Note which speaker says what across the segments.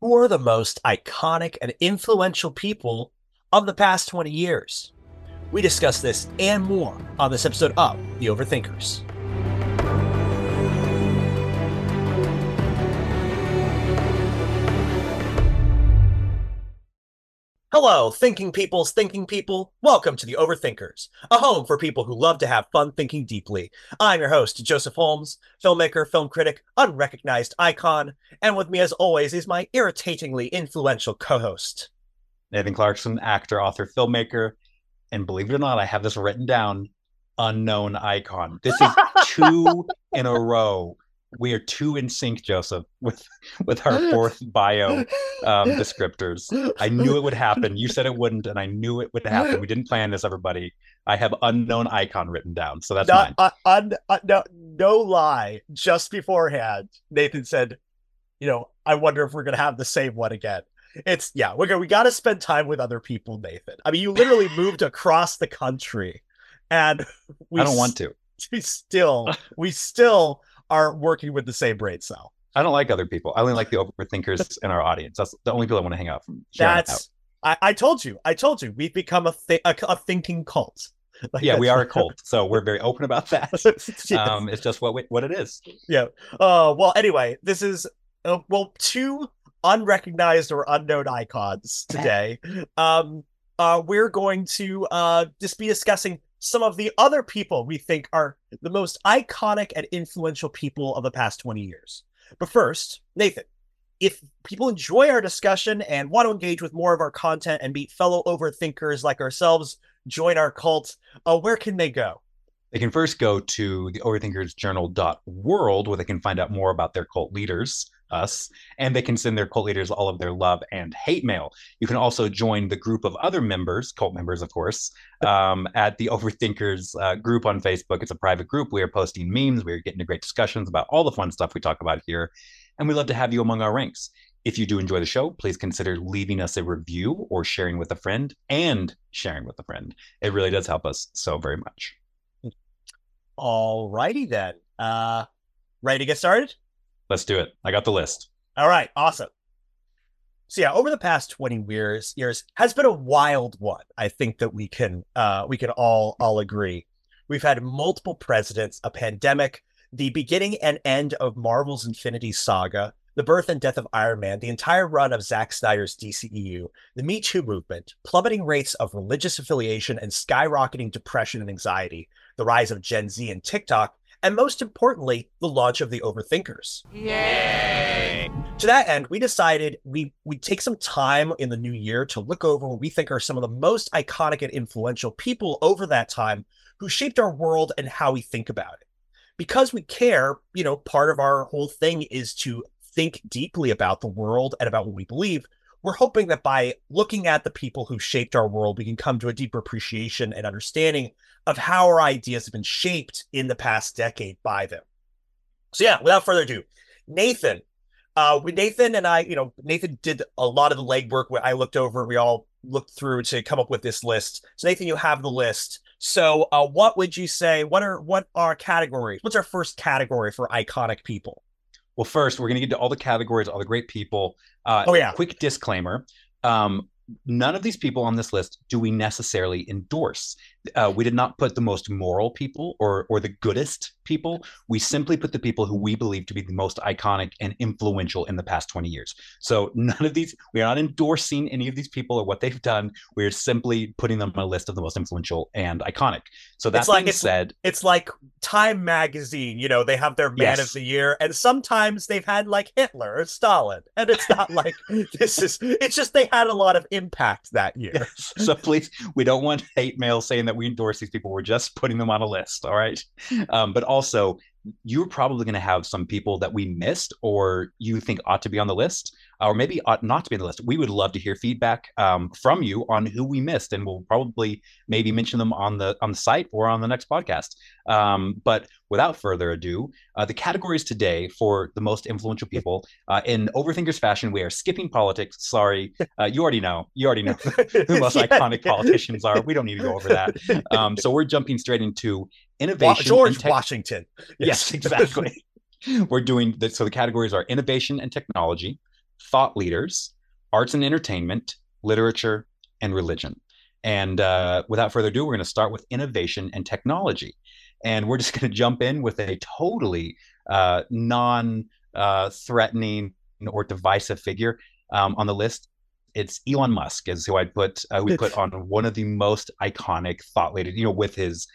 Speaker 1: Who are the most iconic and influential people of the past 20 years? We discuss this and more on this episode of The Overthinkers. Hello, thinking people's thinking people. Welcome to the Overthinkers, a home for people who love to have fun thinking deeply. I'm your host, Joseph Holmes, filmmaker, film critic, unrecognized icon, and with me, as always, is my irritatingly influential co host,
Speaker 2: Nathan Clarkson, actor, author, filmmaker, and believe it or not, I have this written down unknown icon. This is two in a row we are two in sync, Joseph, with with our fourth bio um, descriptors. I knew it would happen. You said it wouldn't, and I knew it would happen. We didn't plan this, everybody. I have unknown icon written down, so that's
Speaker 1: mine. Uh, un, uh, no, no lie. Just beforehand, Nathan said, "You know, I wonder if we're gonna have the same one again." It's yeah, we're gonna we got to spend time with other people, Nathan. I mean, you literally moved across the country, and
Speaker 2: we I don't want to.
Speaker 1: We still, we still are working with the same brain cell.
Speaker 2: I don't like other people. I only like the overthinkers in our audience. That's the only people I want to hang out from.
Speaker 1: That's I, I, told you. I told you. We've become a th- a, a, thinking cult.
Speaker 2: Like yeah, we are a cult, so we're very open about that. yes. Um, it's just what we, what it is.
Speaker 1: Yeah. Uh, well, anyway, this is uh, well two unrecognized or unknown icons today. um, uh, we're going to uh just be discussing some of the other people we think are the most iconic and influential people of the past 20 years. But first, Nathan, if people enjoy our discussion and want to engage with more of our content and meet fellow overthinkers like ourselves, join our cult, uh, where can they go?
Speaker 2: They can first go to the overthinkersjournal.world where they can find out more about their cult leaders us, and they can send their cult leaders all of their love and hate mail. You can also join the group of other members, cult members, of course, um, at the Overthinkers uh, group on Facebook. It's a private group. We are posting memes. We are getting to great discussions about all the fun stuff we talk about here. And we love to have you among our ranks. If you do enjoy the show, please consider leaving us a review or sharing with a friend and sharing with a friend. It really does help us so very much.
Speaker 1: All righty then. Uh, ready to get started?
Speaker 2: Let's do it. I got the list.
Speaker 1: All right, awesome. So yeah, over the past 20 years, years has been a wild one. I think that we can uh we can all all agree. We've had multiple presidents, a pandemic, the beginning and end of Marvel's Infinity Saga, the birth and death of Iron Man, the entire run of Zack Snyder's DCEU, the Me Too movement, plummeting rates of religious affiliation and skyrocketing depression and anxiety, the rise of Gen Z and TikTok, and most importantly, the launch of the Overthinkers. Yay! To that end, we decided we we take some time in the new year to look over what we think are some of the most iconic and influential people over that time who shaped our world and how we think about it. Because we care, you know, part of our whole thing is to think deeply about the world and about what we believe. We're hoping that by looking at the people who shaped our world, we can come to a deeper appreciation and understanding of how our ideas have been shaped in the past decade by them. So yeah, without further ado, Nathan, uh, Nathan and I, you know, Nathan did a lot of the legwork. Where I looked over, we all looked through to come up with this list. So Nathan, you have the list. So, uh, what would you say? What are what are categories? What's our first category for iconic people?
Speaker 2: Well, first we're going to get to all the categories, all the great people.
Speaker 1: Uh, oh yeah.
Speaker 2: Quick disclaimer: um, none of these people on this list do we necessarily endorse. Uh, we did not put the most moral people or or the goodest people. We simply put the people who we believe to be the most iconic and influential in the past 20 years. So none of these, we are not endorsing any of these people or what they've done. We're simply putting them on a list of the most influential and iconic. So that's like it's, said,
Speaker 1: it's like Time Magazine. You know, they have their Man yes. of the Year, and sometimes they've had like Hitler or Stalin, and it's not like this is. It's just they had a lot of impact that year. Yes.
Speaker 2: So please, we don't want hate mail saying that we endorse these people. We're just putting them on a list. All right, um, but also you're probably going to have some people that we missed or you think ought to be on the list or maybe ought not to be on the list. We would love to hear feedback um, from you on who we missed, and we'll probably maybe mention them on the on the site or on the next podcast. Um, but without further ado, uh, the categories today for the most influential people uh, in Overthinkers fashion, we are skipping politics. Sorry, uh, you already know. You already know who the most iconic politicians are. We don't need to go over that. Um, so we're jumping straight into innovation.
Speaker 1: George Washington.
Speaker 2: Yes, yes exactly. we're doing that. So the categories are innovation and technology, thought leaders, arts and entertainment, literature, and religion. And uh, without further ado, we're going to start with innovation and technology. And we're just going to jump in with a totally uh, non uh, threatening or divisive figure um, on the list. It's Elon Musk, is who I'd put uh, we put on one of the most iconic thought leaders. You know, with his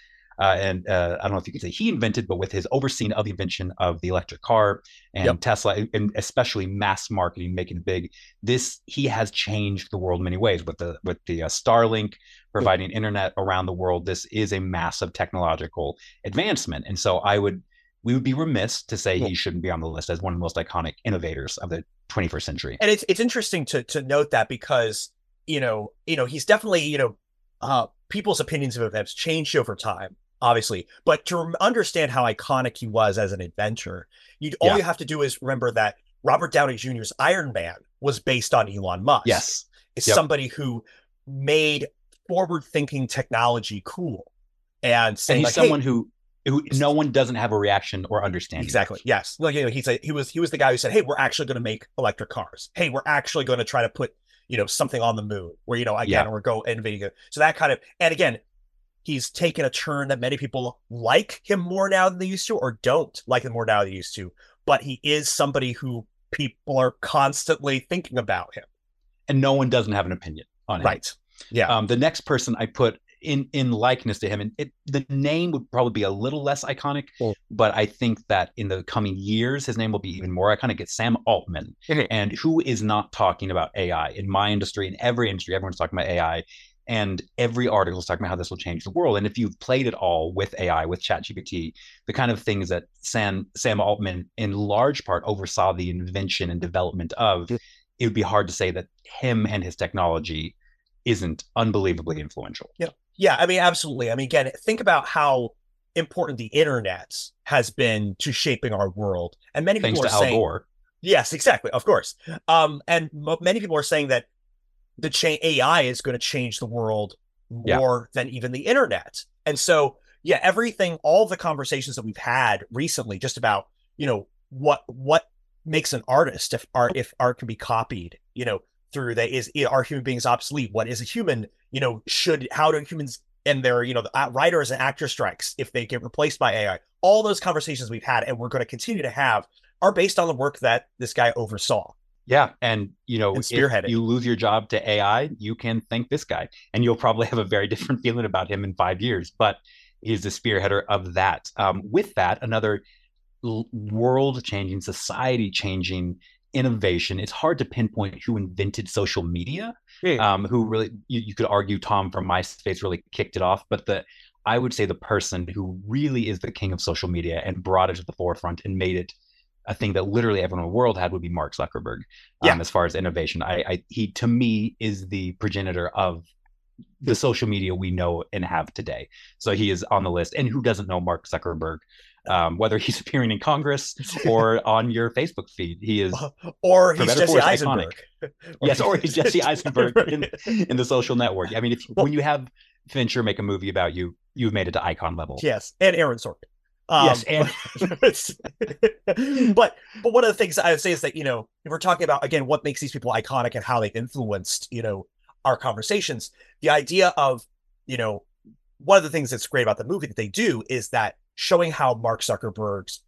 Speaker 2: uh, and uh, I don't know if you could say he invented, but with his overseeing of the invention of the electric car and yep. Tesla, and especially mass marketing, making it big. This he has changed the world in many ways with the with the uh, Starlink providing yep. internet around the world. This is a massive technological advancement, and so I would we would be remiss to say yep. he shouldn't be on the list as one of the most iconic innovators of the 21st century.
Speaker 1: And it's it's interesting to to note that because you know you know he's definitely you know uh, people's opinions of have changed over time obviously. But to understand how iconic he was as an adventurer, you all you have to do is remember that Robert Downey Jr.'s Iron Man was based on Elon Musk.
Speaker 2: Yes,
Speaker 1: is yep. somebody who made forward-thinking technology cool, and
Speaker 2: saying and he's like, someone hey, who who no one doesn't have a reaction or understanding.
Speaker 1: Exactly. Yes. Like you know, he's a, he was he was the guy who said, "Hey, we're actually going to make electric cars. Hey, we're actually going to try to put you know something on the moon where you know again yeah. we're go innovating." So that kind of and again, he's taken a turn that many people like him more now than they used to, or don't like him more now than they used to. But he is somebody who people are constantly thinking about him.
Speaker 2: And no one doesn't have an opinion on
Speaker 1: him. Right.
Speaker 2: Yeah. Um, the next person I put in in likeness to him, and it, the name would probably be a little less iconic, mm. but I think that in the coming years, his name will be even more iconic. It's Sam Altman, mm-hmm. and who is not talking about AI in my industry, in every industry, everyone's talking about AI and every article is talking about how this will change the world. And if you've played it all with AI, with ChatGPT, the kind of things that Sam Sam Altman, in large part, oversaw the invention and development of, it would be hard to say that him and his technology isn't unbelievably influential.
Speaker 1: Yeah, yeah. I mean, absolutely. I mean, again, think about how important the internet has been to shaping our world, and many
Speaker 2: Thanks
Speaker 1: people are saying,
Speaker 2: Gore.
Speaker 1: Yes, exactly. Of course. Um, and many people are saying that the chain AI is going to change the world more yeah. than even the internet. And so, yeah, everything, all the conversations that we've had recently, just about you know what what makes an artist if art if art can be copied, you know, through that is are human beings obsolete? What is a human? You know, should how do humans and their you know the uh, writers and actor strikes if they get replaced by AI? All those conversations we've had and we're going to continue to have are based on the work that this guy oversaw.
Speaker 2: Yeah, and you know,
Speaker 1: and if
Speaker 2: you lose your job to AI, you can thank this guy, and you'll probably have a very different feeling about him in five years. But he's the spearheader of that. Um, with that, another l- world-changing, society-changing innovation. It's hard to pinpoint who invented social media. Um, who really you, you could argue Tom from MySpace really kicked it off, but the I would say the person who really is the king of social media and brought it to the forefront and made it a thing that literally everyone in the world had would be Mark Zuckerberg. Um, yeah. As far as innovation, I, I he to me is the progenitor of the social media we know and have today. So he is on the list. And who doesn't know Mark Zuckerberg? Um, whether he's appearing in Congress or on your Facebook feed, he is,
Speaker 1: or he's Jesse Eisenberg.
Speaker 2: yes, or he's Jesse Eisenberg in, in, the social network. I mean, if well, when you have Fincher make a movie about you, you've made it to icon level.
Speaker 1: Yes, and Aaron Sorkin.
Speaker 2: Um, yes, and
Speaker 1: but but one of the things I would say is that you know if we're talking about again what makes these people iconic and how they've influenced you know our conversations, the idea of you know one of the things that's great about the movie that they do is that showing how Mark Zuckerberg's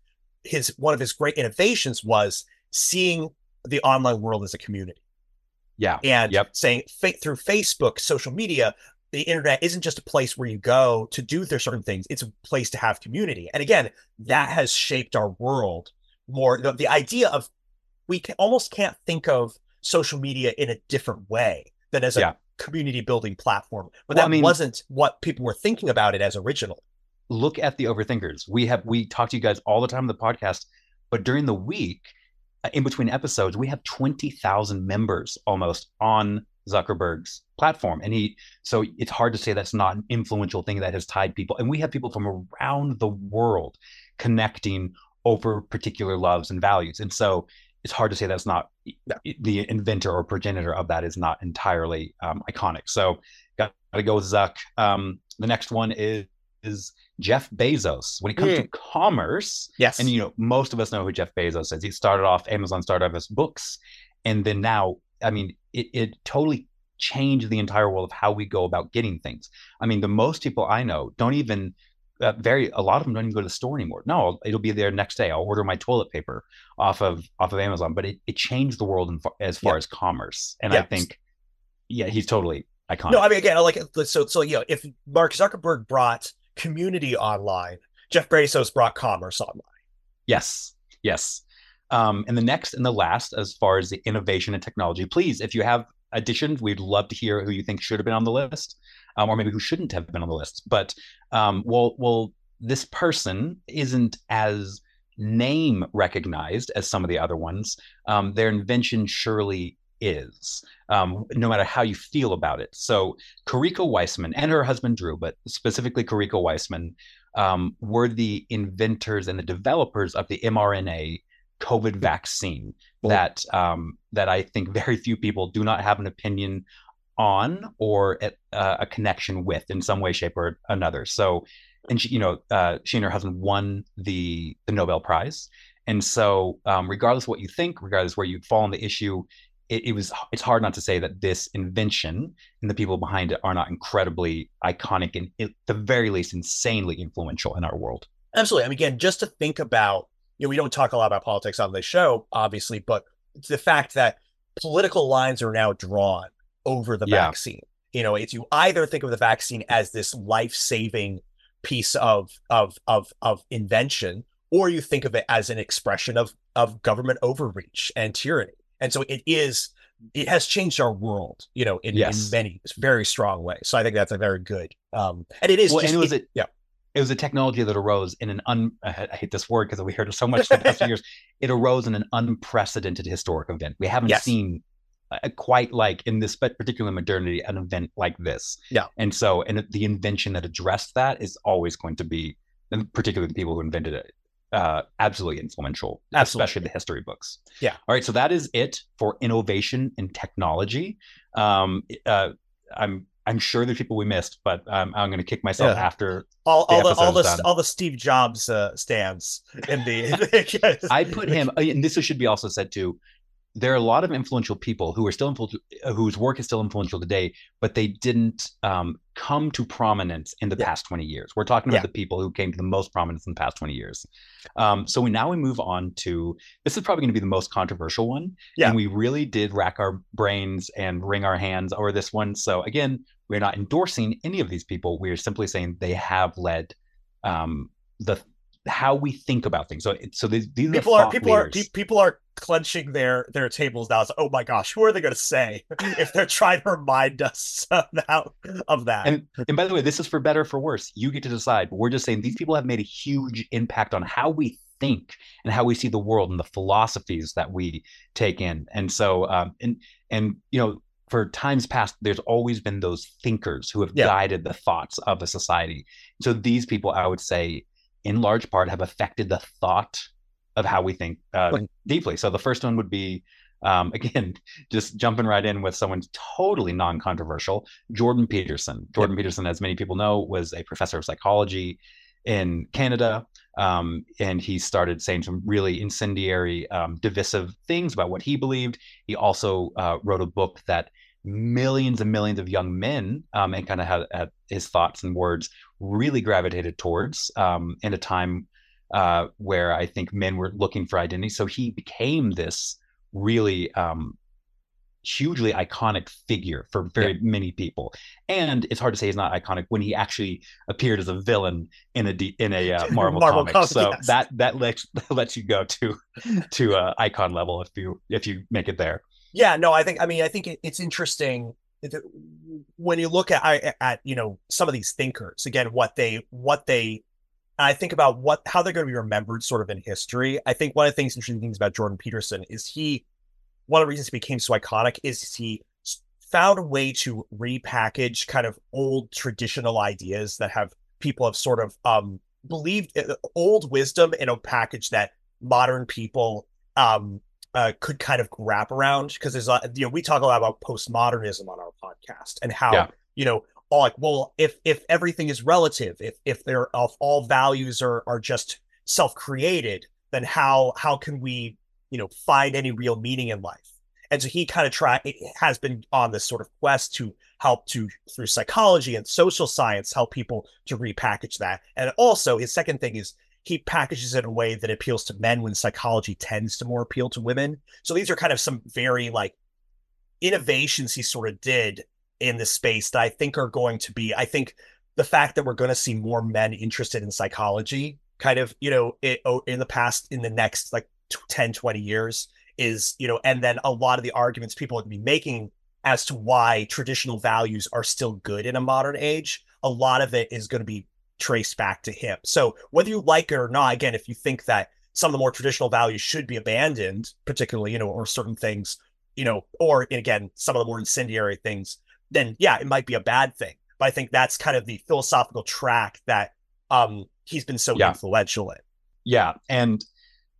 Speaker 1: his one of his great innovations was seeing the online world as a community.
Speaker 2: Yeah,
Speaker 1: and
Speaker 2: yep.
Speaker 1: saying through Facebook, social media, the internet isn't just a place where you go to do their certain things it's a place to have community. And again that has shaped our world more. The, the idea of we can, almost can't think of social media in a different way than as a yeah. community building platform. But well, that I mean, wasn't what people were thinking about it as original
Speaker 2: look at the overthinkers. We have we talk to you guys all the time on the podcast but during the week uh, in between episodes we have 20,000 members almost on Zuckerberg's platform. And he, so it's hard to say that's not an influential thing that has tied people. And we have people from around the world connecting over particular loves and values. And so it's hard to say that's not the inventor or progenitor of that is not entirely um, iconic. So got to go with Zuck. Um, the next one is, is Jeff Bezos. When it comes mm. to hmm. commerce,
Speaker 1: yes,
Speaker 2: and you know most of us know who Jeff Bezos is. He started off Amazon started off as books, and then now, I mean, it, it totally changed the entire world of how we go about getting things. I mean, the most people I know don't even uh, very a lot of them don't even go to the store anymore. No, it'll be there next day. I'll order my toilet paper off of off of Amazon. But it, it changed the world in, as far yeah. as commerce, and yeah. I think, yeah, he's totally iconic.
Speaker 1: No, I mean again, like so so you know, if Mark Zuckerberg brought community online, Jeff Bezos brought commerce online.
Speaker 2: Yes, yes. Um, and the next and the last, as far as the innovation and technology, please, if you have additions, we'd love to hear who you think should have been on the list, um, or maybe who shouldn't have been on the list. But um, well, well, this person isn't as name recognized as some of the other ones. Um, their invention surely is, um, no matter how you feel about it. So Karikó Weissman and her husband Drew, but specifically Karikó Weissman, um, were the inventors and the developers of the mRNA COVID vaccine that um, that I think very few people do not have an opinion on or uh, a connection with in some way, shape, or another. So, and she, you know, uh, she and her husband won the the Nobel Prize, and so um, regardless of what you think, regardless where you fall on the issue, it, it, was it's hard not to say that this invention and the people behind it are not incredibly iconic and at the very least insanely influential in our world.
Speaker 1: Absolutely. I mean, again, just to think about you know, we don't talk a lot about politics on this show, obviously, but the fact that political lines are now drawn over the yeah. vaccine. You know, it's you either think of the vaccine as this life-saving piece of of of of invention, or you think of it as an expression of of government overreach and tyranny. And so it is it has changed our world, you know, in, yes. in many very strong ways. So I think that's a very good um and it is well, just, and it was it, yeah
Speaker 2: it was a technology that arose in an un I hate this word because we heard it so much in the past few years. It arose in an unprecedented historic event. We haven't yes. seen uh, quite like in this particular modernity an event like this.
Speaker 1: Yeah.
Speaker 2: And so and the invention that addressed that is always going to be and particularly the people who invented it uh, absolutely influential, absolutely. especially the history books.
Speaker 1: Yeah.
Speaker 2: All right. So that is it for innovation and technology. Um, uh, I'm I'm sure there's people we missed, but um, I'm going to kick myself yeah. after
Speaker 1: all, all the, all the done. all the Steve Jobs uh, stands in the.
Speaker 2: I put him, and this should be also said too there are a lot of influential people who are still influential, whose work is still influential today, but they didn't um, come to prominence in the yeah. past 20 years. We're talking about yeah. the people who came to the most prominence in the past 20 years. Um, so we, now we move on to this is probably going to be the most controversial one. Yeah. And we really did rack our brains and wring our hands over this one. So again, we're not endorsing any of these people. We're simply saying they have led um, the how we think about things. So, so these, these
Speaker 1: people
Speaker 2: are,
Speaker 1: are people leaders. are people are clenching their their tables now. It's like, oh my gosh, who are they going to say if they're trying to remind us somehow of that?
Speaker 2: And and by the way, this is for better for worse. You get to decide. But we're just saying these people have made a huge impact on how we think and how we see the world and the philosophies that we take in. And so, um, and and you know, for times past, there's always been those thinkers who have yeah. guided the thoughts of a society. So these people, I would say, in large part have affected the thought of how we think uh, deeply. So the first one would be, um, again, just jumping right in with someone totally non-controversial, Jordan Peterson. Jordan yep. Peterson, as many people know, was a professor of psychology in Canada. Um, and he started saying some really incendiary, um, divisive things about what he believed. He also uh, wrote a book that millions and millions of young men um, and kind of had, had, his thoughts and words really gravitated towards um, in a time uh, where I think men were looking for identity. So he became this really um, hugely iconic figure for very yeah. many people. And it's hard to say he's not iconic when he actually appeared as a villain in a in a uh, Marvel, Marvel comic. so yes. that that lets lets you go to to uh, icon level if you if you make it there.
Speaker 1: Yeah, no, I think I mean I think it's interesting when you look at at you know some of these thinkers again what they what they I think about what how they're going to be remembered sort of in history. I think one of the things interesting things about Jordan Peterson is he one of the reasons he became so iconic is he found a way to repackage kind of old traditional ideas that have people have sort of um believed uh, old wisdom in a package that modern people um uh, could kind of wrap around because there's a you know we talk a lot about postmodernism on our podcast and how yeah. you know all like well if if everything is relative if if they're if all values are are just self created then how how can we you know find any real meaning in life and so he kind of try has been on this sort of quest to help to through psychology and social science help people to repackage that. And also his second thing is he packages it in a way that appeals to men when psychology tends to more appeal to women. So these are kind of some very like innovations he sort of did in the space that I think are going to be, I think the fact that we're going to see more men interested in psychology kind of, you know, it, oh, in the past, in the next like 10, 20 years is, you know, and then a lot of the arguments people would be making as to why traditional values are still good in a modern age, a lot of it is going to be traced back to him. So whether you like it or not, again, if you think that some of the more traditional values should be abandoned, particularly, you know, or certain things, you know, or again, some of the more incendiary things, then yeah, it might be a bad thing. But I think that's kind of the philosophical track that um he's been so yeah. influential in.
Speaker 2: Yeah, and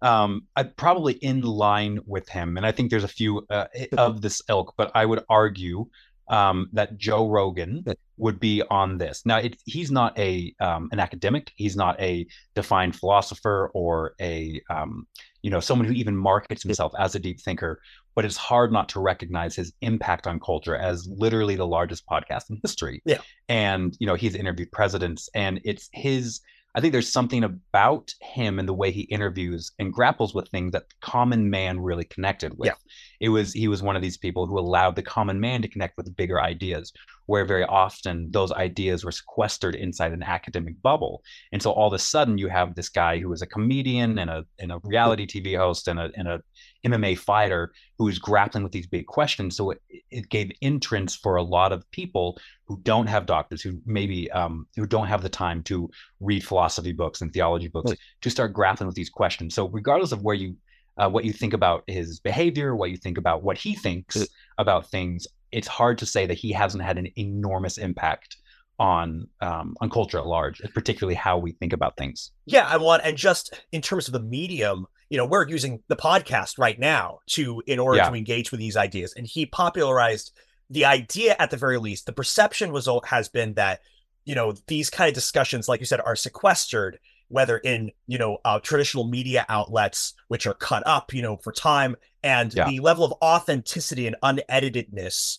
Speaker 2: um I probably in line with him, and I think there's a few uh, of this ilk, but I would argue um, that Joe Rogan would be on this. Now, it, he's not a um, an academic. He's not a defined philosopher or a um, you know someone who even markets himself as a deep thinker. But it's hard not to recognize his impact on culture as literally the largest podcast in history.
Speaker 1: Yeah,
Speaker 2: and you know he's interviewed presidents, and it's his I think there's something about him and the way he interviews and grapples with things that the common man really connected with. Yeah. It was he was one of these people who allowed the common man to connect with bigger ideas, where very often those ideas were sequestered inside an academic bubble. And so all of a sudden you have this guy who is a comedian and a and a reality TV host and a and a MMA fighter who is grappling with these big questions. So it, it gave entrance for a lot of people who don't have doctors, who maybe um, who don't have the time to read philosophy books and theology books, right. to start grappling with these questions. So regardless of where you uh, what you think about his behavior, what you think about what he thinks about things, it's hard to say that he hasn't had an enormous impact on um, on culture at large, particularly how we think about things.
Speaker 1: Yeah, I want, and just in terms of the medium, you know, we're using the podcast right now to in order yeah. to engage with these ideas, and he popularized the idea at the very least. The perception was has been that you know these kind of discussions, like you said, are sequestered, whether in you know uh, traditional media outlets which are cut up, you know, for time, and yeah. the level of authenticity and uneditedness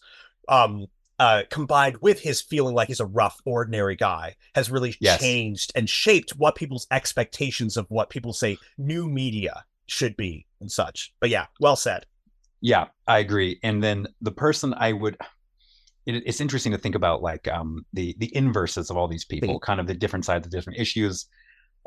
Speaker 1: um uh, combined with his feeling like he's a rough, ordinary guy, has really yes. changed and shaped what people's expectations of what people say new media should be and such. But yeah, well said.
Speaker 2: Yeah, I agree. And then the person I would, it, it's interesting to think about like um, the the inverses of all these people, kind of the different sides of different issues.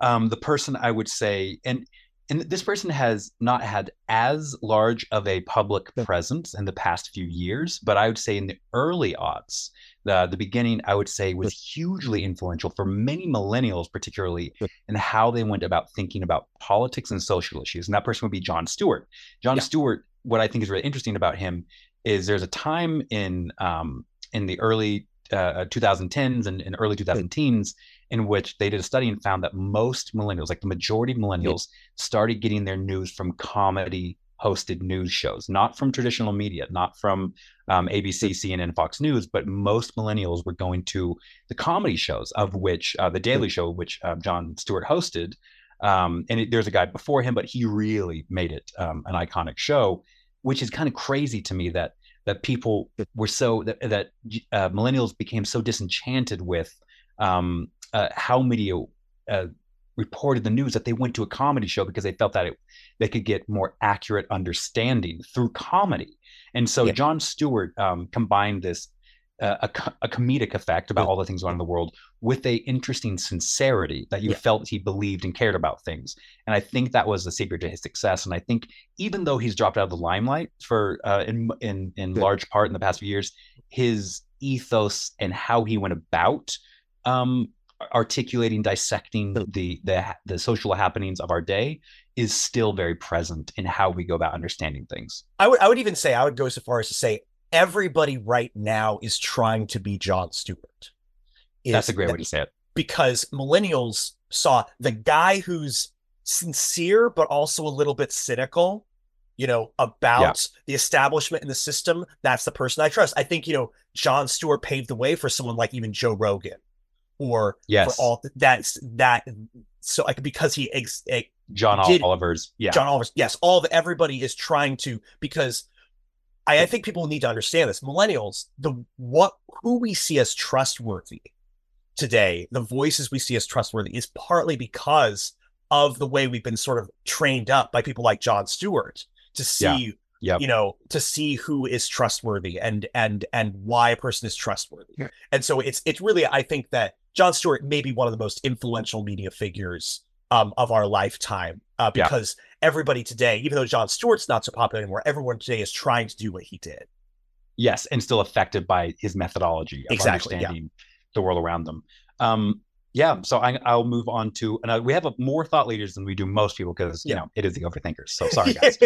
Speaker 2: Um, the person I would say, and and this person has not had as large of a public presence in the past few years, but I would say in the early aughts, the, the beginning, I would say was hugely influential for many millennials, particularly in how they went about thinking about politics and social issues. And that person would be Jon Stewart. Jon yeah. Stewart, what I think is really interesting about him is there's a time in um, in the early uh, 2010s and, and early 2010s in which they did a study and found that most millennials, like the majority of millennials, started getting their news from comedy hosted news shows, not from traditional media, not from um, ABC, CNN, Fox News, but most millennials were going to the comedy shows, of which uh, The Daily Show, which uh, Jon Stewart hosted. Um, and it, there's a guy before him, but he really made it um, an iconic show, which is kind of crazy to me that that people were so that, that uh, millennials became so disenchanted with um, uh, how media uh, reported the news that they went to a comedy show because they felt that it, they could get more accurate understanding through comedy. And so yeah. Jon Stewart um, combined this uh, a, a, comedic effect about all the things going on in the world with a interesting sincerity that you yeah. felt he believed and cared about things. And I think that was the secret to his success. And I think even though he's dropped out of the limelight for uh, in in in large part in the past few years, his ethos and how he went about um, articulating, dissecting the, the the social happenings of our day is still very present in how we go about understanding things.
Speaker 1: I would I would even say I would go so far as to say everybody right now is trying to be Jon Stewart.
Speaker 2: That's a great way to say it.
Speaker 1: Because millennials saw the guy who's sincere but also a little bit cynical you know, about yeah. the establishment and the system, that's the person I trust. I think, you know, John Stewart paved the way for someone like even Joe Rogan, or
Speaker 2: yes.
Speaker 1: for all that's that so like because he ex,
Speaker 2: John did, Oliver's yeah
Speaker 1: John Oliver's yes all the everybody is trying to because I, I think people need to understand this. Millennials, the what who we see as trustworthy today, the voices we see as trustworthy is partly because of the way we've been sort of trained up by people like Jon Stewart to see yeah. Yep. you know to see who is trustworthy and and and why a person is trustworthy yeah. and so it's it's really i think that jon stewart may be one of the most influential media figures um, of our lifetime uh, because yeah. everybody today even though Jon stewart's not so popular anymore everyone today is trying to do what he did
Speaker 2: yes and still affected by his methodology of exactly, understanding yeah. the world around them um, yeah, so I, will move on to, and we have a, more thought leaders than we do most people because you know it is the overthinkers. So sorry, guys.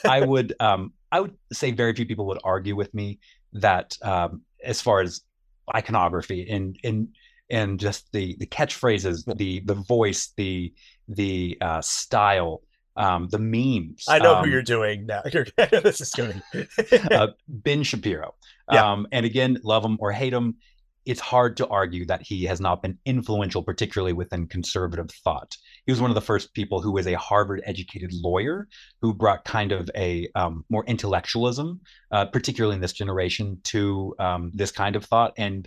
Speaker 2: I would, um, I would say very few people would argue with me that um, as far as iconography and and and just the the catchphrases, the the voice, the the uh, style, um, the memes.
Speaker 1: I know
Speaker 2: um,
Speaker 1: who you're doing now. this is going.
Speaker 2: uh, ben Shapiro. Yeah. Um, and again, love him or hate him it's hard to argue that he has not been influential, particularly within conservative thought. He was one of the first people who was a Harvard educated lawyer who brought kind of a um, more intellectualism, uh, particularly in this generation, to um, this kind of thought. And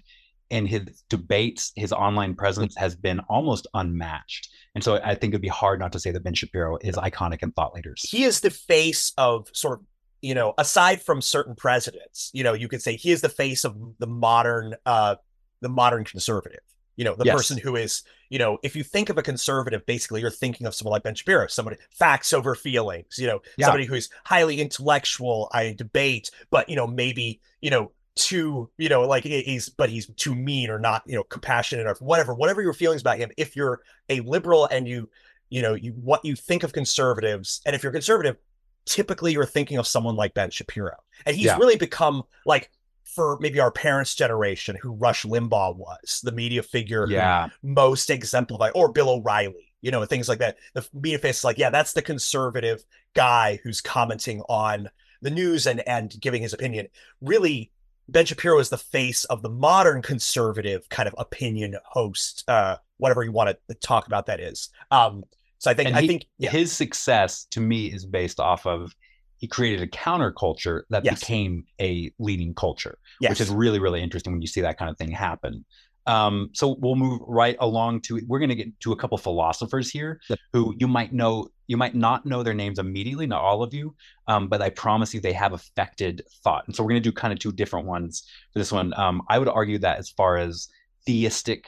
Speaker 2: in his debates, his online presence has been almost unmatched. And so I think it'd be hard not to say that Ben Shapiro is iconic in thought leaders.
Speaker 1: He is the face of sort of you know, aside from certain presidents, you know, you could say he is the face of the modern uh the modern conservative. You know, the yes. person who is, you know, if you think of a conservative, basically you're thinking of someone like Ben Shapiro, somebody facts over feelings, you know, yeah. somebody who's highly intellectual, I debate, but you know, maybe, you know, too, you know, like he's but he's too mean or not, you know, compassionate or whatever, whatever your feelings about him. If you're a liberal and you, you know, you what you think of conservatives, and if you're conservative, typically you're thinking of someone like Ben Shapiro. And he's yeah. really become like for maybe our parents' generation who Rush Limbaugh was, the media figure
Speaker 2: yeah.
Speaker 1: most exemplified, or Bill O'Reilly, you know, things like that. The media face is like, yeah, that's the conservative guy who's commenting on the news and and giving his opinion. Really, Ben Shapiro is the face of the modern conservative kind of opinion host, uh, whatever you want to talk about that is. Um, so I think
Speaker 2: he,
Speaker 1: I think
Speaker 2: yeah. his success to me is based off of he created a counterculture that yes. became a leading culture, yes. which is really, really interesting when you see that kind of thing happen. Um, so we'll move right along to we're going to get to a couple philosophers here who you might know you might not know their names immediately not all of you um, but i promise you they have affected thought and so we're going to do kind of two different ones for this one um, i would argue that as far as theistic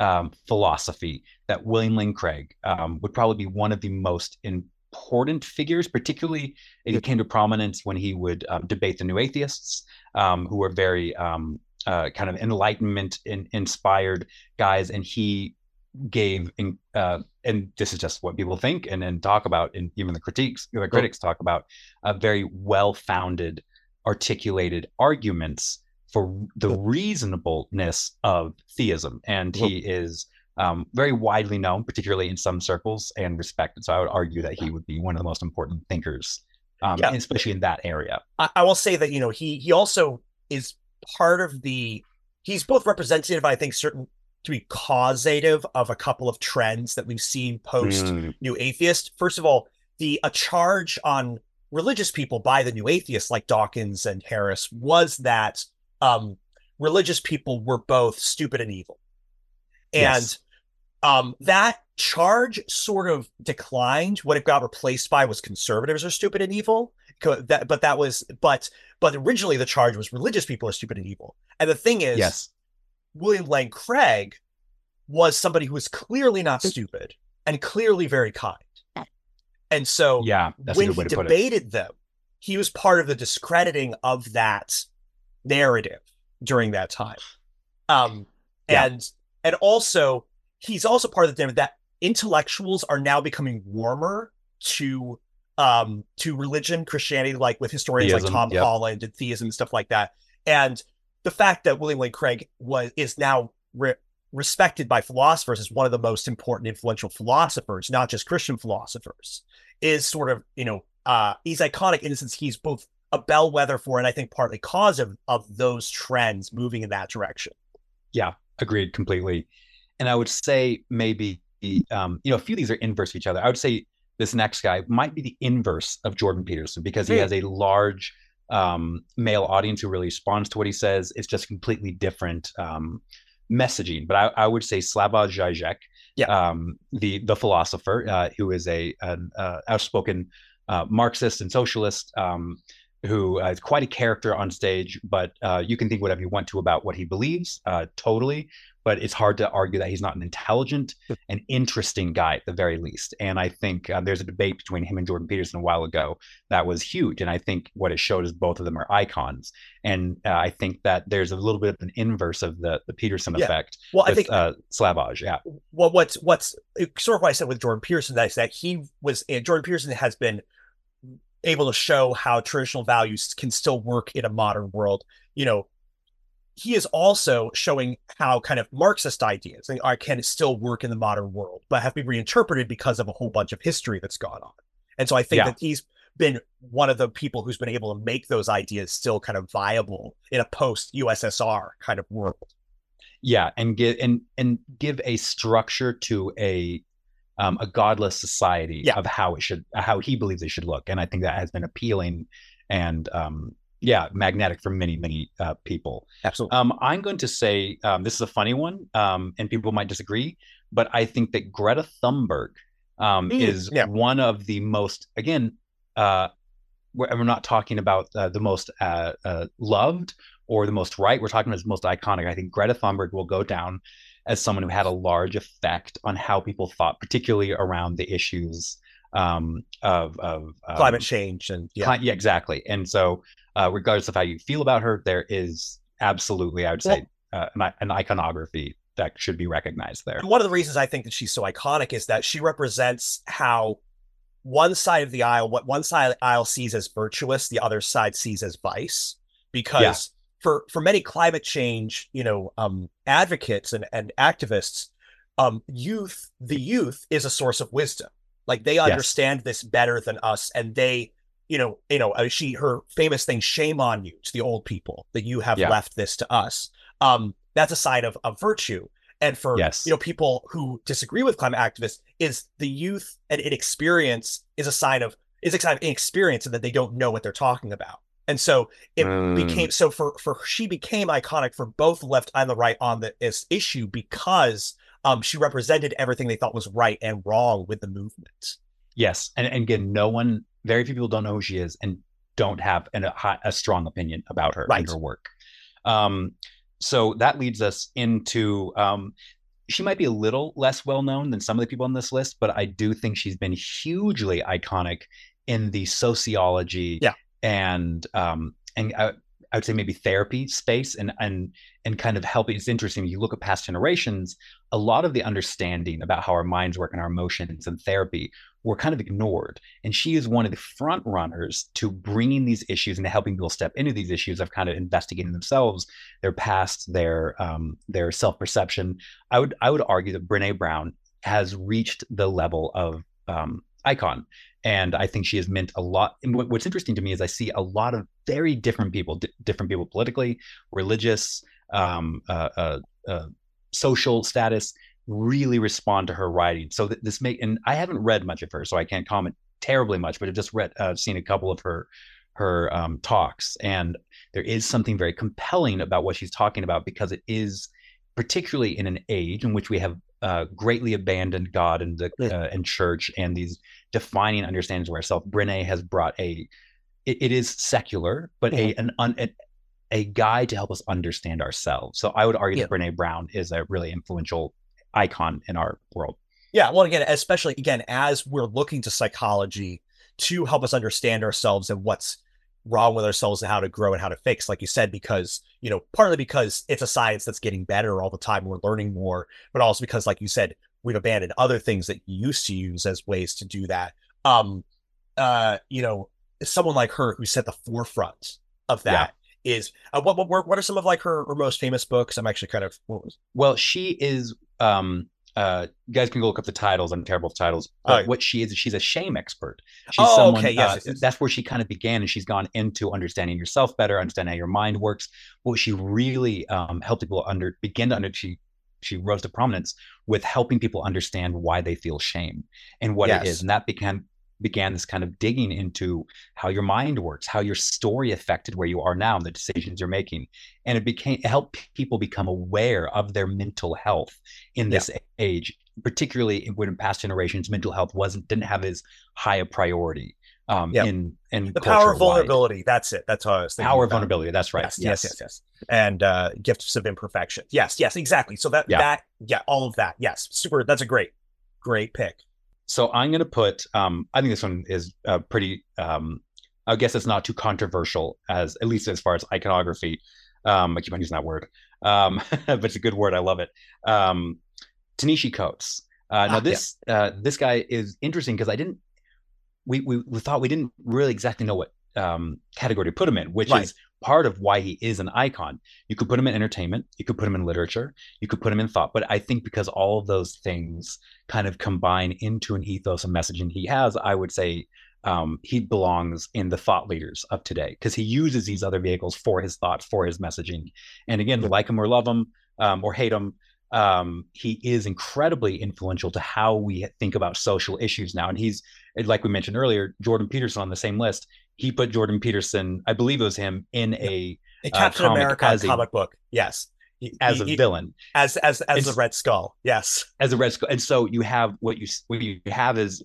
Speaker 2: um, philosophy that william lane craig um, would probably be one of the most in, important figures, particularly it came to prominence when he would um, debate the new atheists, um, who were very um, uh, kind of enlightenment in, inspired guys, and he gave in, uh, and this is just what people think and, and talk about, and even the critiques, the critics talk about, uh, very well-founded, articulated arguments for the reasonableness of theism, and he is um, very widely known, particularly in some circles, and respected. So I would argue that he would be one of the most important thinkers, um, yeah. especially in that area.
Speaker 1: I, I will say that you know he he also is part of the he's both representative, I think, certain to be causative of a couple of trends that we've seen post mm. New Atheist. First of all, the a charge on religious people by the New Atheists like Dawkins and Harris was that um, religious people were both stupid and evil. And yes. Um, that charge sort of declined. What it got replaced by was conservatives are stupid and evil. That, but that was, but, but originally the charge was religious people are stupid and evil. And the thing is,
Speaker 2: yes,
Speaker 1: William Lane Craig was somebody who was clearly not stupid and clearly very kind. And so,
Speaker 2: yeah,
Speaker 1: when he debated them, he was part of the discrediting of that narrative during that time. Um, and and also he's also part of the thing that intellectuals are now becoming warmer to um to religion, Christianity, like with historians theism, like Tom yep. Holland and theism and stuff like that. And the fact that William Lane Craig was is now re- respected by philosophers as one of the most important influential philosophers, not just Christian philosophers, is sort of you know uh he's iconic in the sense he's both a bellwether for and I think partly cause of of those trends moving in that direction.
Speaker 2: Yeah, agreed completely and I would say maybe um, you know a few of these are inverse of each other. I would say this next guy might be the inverse of Jordan Peterson because he mm. has a large um, male audience who really responds to what he says. It's just completely different um, messaging. But I, I, would say Slavoj Žižek, yeah. um, the the philosopher, uh, who is a an uh, outspoken uh, Marxist and socialist, um, who is quite a character on stage. But uh, you can think whatever you want to about what he believes, uh, totally but it's hard to argue that he's not an intelligent and interesting guy at the very least. And I think uh, there's a debate between him and Jordan Peterson a while ago that was huge. And I think what it showed is both of them are icons. And uh, I think that there's a little bit of an inverse of the the Peterson yeah. effect.
Speaker 1: Well, with, I think
Speaker 2: uh, Slavoj, yeah.
Speaker 1: Well, what's what's sort of what I said with Jordan Peterson that is that he was uh, Jordan Peterson has been able to show how traditional values can still work in a modern world. You know, he is also showing how kind of Marxist ideas are, can still work in the modern world, but have been reinterpreted because of a whole bunch of history that's gone on. And so I think yeah. that he's been one of the people who's been able to make those ideas still kind of viable in a post USSR kind of world.
Speaker 2: Yeah, and give and and give a structure to a um, a godless society yeah. of how it should how he believes it should look, and I think that has been appealing and um, yeah magnetic for many many uh, people
Speaker 1: absolutely
Speaker 2: um, i'm going to say um, this is a funny one um, and people might disagree but i think that greta thunberg um, mm, is yeah. one of the most again uh, we're, we're not talking about uh, the most uh, uh, loved or the most right we're talking about the most iconic i think greta thunberg will go down as someone who had a large effect on how people thought particularly around the issues um, of, of
Speaker 1: um, climate change and
Speaker 2: yeah. yeah exactly and so uh, regardless of how you feel about her, there is absolutely, I would say, uh, an, an iconography that should be recognized there.
Speaker 1: One of the reasons I think that she's so iconic is that she represents how one side of the aisle, what one side of the aisle sees as virtuous, the other side sees as vice. Because yeah. for for many climate change, you know, um, advocates and, and activists, um, youth, the youth is a source of wisdom. Like they understand yes. this better than us, and they you know, you know, uh, she her famous thing, "Shame on you" to the old people that you have yeah. left this to us. Um, that's a sign of of virtue. And for yes. you know people who disagree with climate activists, is the youth and inexperience is a sign of is a sign of inexperience and that they don't know what they're talking about. And so it mm. became so for for she became iconic for both left and the right on this issue because um, she represented everything they thought was right and wrong with the movement.
Speaker 2: Yes, and, and again, no one very few people don't know who she is and don't have an, a, a, strong opinion about her right. and her work. Um, so that leads us into um, she might be a little less well known than some of the people on this list, but I do think she's been hugely iconic in the sociology
Speaker 1: yeah.
Speaker 2: and um, and I, I would say maybe therapy space and and and kind of helping. It's interesting. You look at past generations, a lot of the understanding about how our minds work and our emotions and therapy were kind of ignored. And she is one of the front runners to bringing these issues and helping people step into these issues of kind of investigating themselves, their past, their um, their self perception. I would I would argue that Brene Brown has reached the level of um, icon. And I think she has meant a lot. And what's interesting to me is I see a lot of very different people, d- different people politically, religious, um, uh, uh, uh, social status, really respond to her writing. So th- this make and I haven't read much of her, so I can't comment terribly much, but I've just read, uh, seen a couple of her her um, talks, and there is something very compelling about what she's talking about because it is particularly in an age in which we have uh, greatly abandoned God and the uh, and church and these defining understandings of ourselves. Brene has brought a it, it is secular, but a an un, a, a guide to help us understand ourselves. So I would argue yeah. that Brene Brown is a really influential icon in our world.
Speaker 1: Yeah, well, again, especially again as we're looking to psychology to help us understand ourselves and what's wrong with ourselves and how to grow and how to fix, like you said, because you know, partly because it's a science that's getting better all the time, we're learning more, but also because, like you said, we've abandoned other things that you used to use as ways to do that. Um, uh, you know, someone like her who's at the forefront of that yeah. is uh, what what what are some of like her, her most famous books? I'm actually kind of
Speaker 2: well, she is um uh, you guys can go look up the titles. I'm terrible with titles. But oh, what she is, she's a shame expert. She's
Speaker 1: oh, someone, okay. Yes,
Speaker 2: uh,
Speaker 1: yes, yes,
Speaker 2: That's where she kind of began, and she's gone into understanding yourself better, understanding how your mind works. What she really um, helped people under begin to under she she rose to prominence with helping people understand why they feel shame and what
Speaker 1: Yes.
Speaker 2: it is. And that began began this kind of digging into how your mind works, how your story affected where you are now and the decisions you're making. And it became it helped people become aware of their mental health in this age, particularly when in past generations mental health wasn't didn't have as high a priority um
Speaker 1: Yep.
Speaker 2: in in
Speaker 1: The power of vulnerability. That's it. That's how I was thinking.
Speaker 2: Power of vulnerability. That's right.
Speaker 1: Yes, yes, yes, yes. And uh gifts of imperfection. Yes, yes, exactly. So that
Speaker 2: Yeah.
Speaker 1: that yeah, all of that. Yes. Super. That's a great, great pick.
Speaker 2: So I'm going to put. Um, I think this one is uh, pretty. Um, I guess it's not too controversial as at least as far as iconography. Um, I keep on using that word, um, but it's a good word. I love it. Um, Ta-Nehisi Coates. Uh, now
Speaker 1: Ah,
Speaker 2: this uh, this guy is interesting because I didn't. We, we we thought we didn't really exactly know what um, category to put him in, which
Speaker 1: Right.
Speaker 2: is part of why he is an icon. You could put him in entertainment, you could put him in literature, you could put him in thought, but I think because all of those things kind of combine into an ethos and messaging he has, I would say um, he belongs in the thought leaders of today because he uses these other vehicles for his thoughts, for his messaging. And again, like him or love him um, or hate him, um, he is incredibly influential to how we think about social issues now. And he's, like we mentioned earlier, Jordan Peterson on the same list. He put Jordan Peterson, I believe it was him, in a
Speaker 1: A
Speaker 2: Uh,
Speaker 1: Captain
Speaker 2: comic
Speaker 1: America
Speaker 2: as a-
Speaker 1: comic book. Yes. He-
Speaker 2: as
Speaker 1: he-
Speaker 2: a villain.
Speaker 1: as as as the
Speaker 2: It's-
Speaker 1: Red Skull. Yes.
Speaker 2: as a red skull. And so you have what you what you have is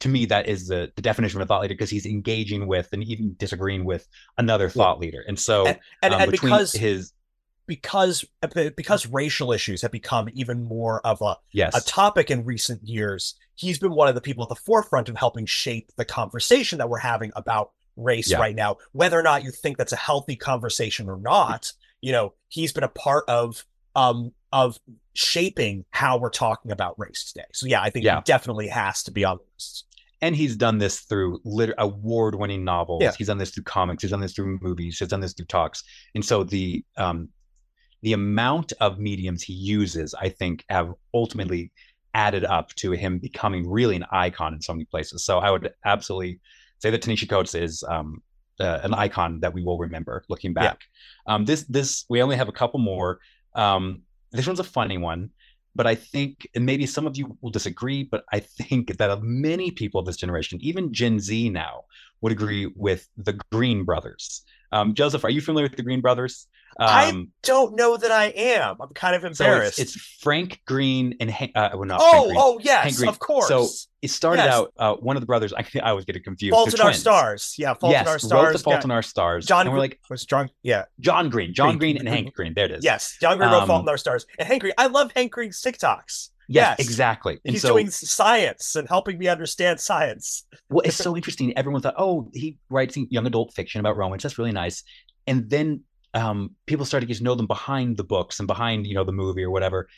Speaker 2: to me that is the the definition of a thought leader because he's engaging with and even disagreeing with another thought leader. And so
Speaker 1: And and,
Speaker 2: um,
Speaker 1: and because
Speaker 2: his
Speaker 1: because because racial issues have become even more of a
Speaker 2: yes
Speaker 1: a topic in recent years, he's been one of the people at the forefront of helping shape the conversation that we're having about race
Speaker 2: Yeah.
Speaker 1: right now. Whether or not you think that's a healthy conversation or not, you know, he's been a part of um of shaping how we're talking about race today. So yeah, I think
Speaker 2: Yeah.
Speaker 1: he definitely has to be on the list.
Speaker 2: and he's done this through lit- award-winning novels.
Speaker 1: Yeah.
Speaker 2: He's done this through comics. He's done this through movies. He's done this through talks. And so the um, the amount of mediums he uses, I think, have ultimately added up to him becoming really an icon in so many places. So I would absolutely say that Ta-Nehisi Coates is um, uh, an icon that we will remember looking
Speaker 1: Yeah.
Speaker 2: back. Um, this this we only have a couple more. Um, this one's a funny one but I think, and maybe some of you will disagree, but I think that many people of this generation, even Gen Z now, would agree with the Green Brothers. Um, Joseph, are you familiar with the Green Brothers?
Speaker 1: I
Speaker 2: Um,
Speaker 1: Don't know that I am. I'm kind of
Speaker 2: so it's,
Speaker 1: embarrassed.
Speaker 2: it's Frank Green and Han- uh, well, not Frank
Speaker 1: oh,
Speaker 2: Green.
Speaker 1: oh
Speaker 2: Hank
Speaker 1: yes,
Speaker 2: Green.
Speaker 1: of course.
Speaker 2: So it started
Speaker 1: yes.
Speaker 2: out uh, one of the brothers. I, I always get it confused.
Speaker 1: Fault in Our. Stars. Yeah, Fault
Speaker 2: yes,
Speaker 1: in Our
Speaker 2: wrote
Speaker 1: Stars.
Speaker 2: the Fault
Speaker 1: yeah.
Speaker 2: in Our Stars.
Speaker 1: John
Speaker 2: and we're like
Speaker 1: was John. Yeah.
Speaker 2: John Green, John
Speaker 1: Green.
Speaker 2: Green, and Hank Green. There it is.
Speaker 1: Yes. John Green wrote Fault
Speaker 2: Um,
Speaker 1: in Our Stars. And Hank Green. I love Hank Green's TikToks.
Speaker 2: Yes,
Speaker 1: yes.
Speaker 2: exactly. And
Speaker 1: He's
Speaker 2: so,
Speaker 1: doing science and helping me understand science.
Speaker 2: Well, it's so interesting. Everyone thought, oh, he writes young adult fiction about romance. That's really nice. And then um, people started getting to know them behind the books and behind, you know, the movie or whatever.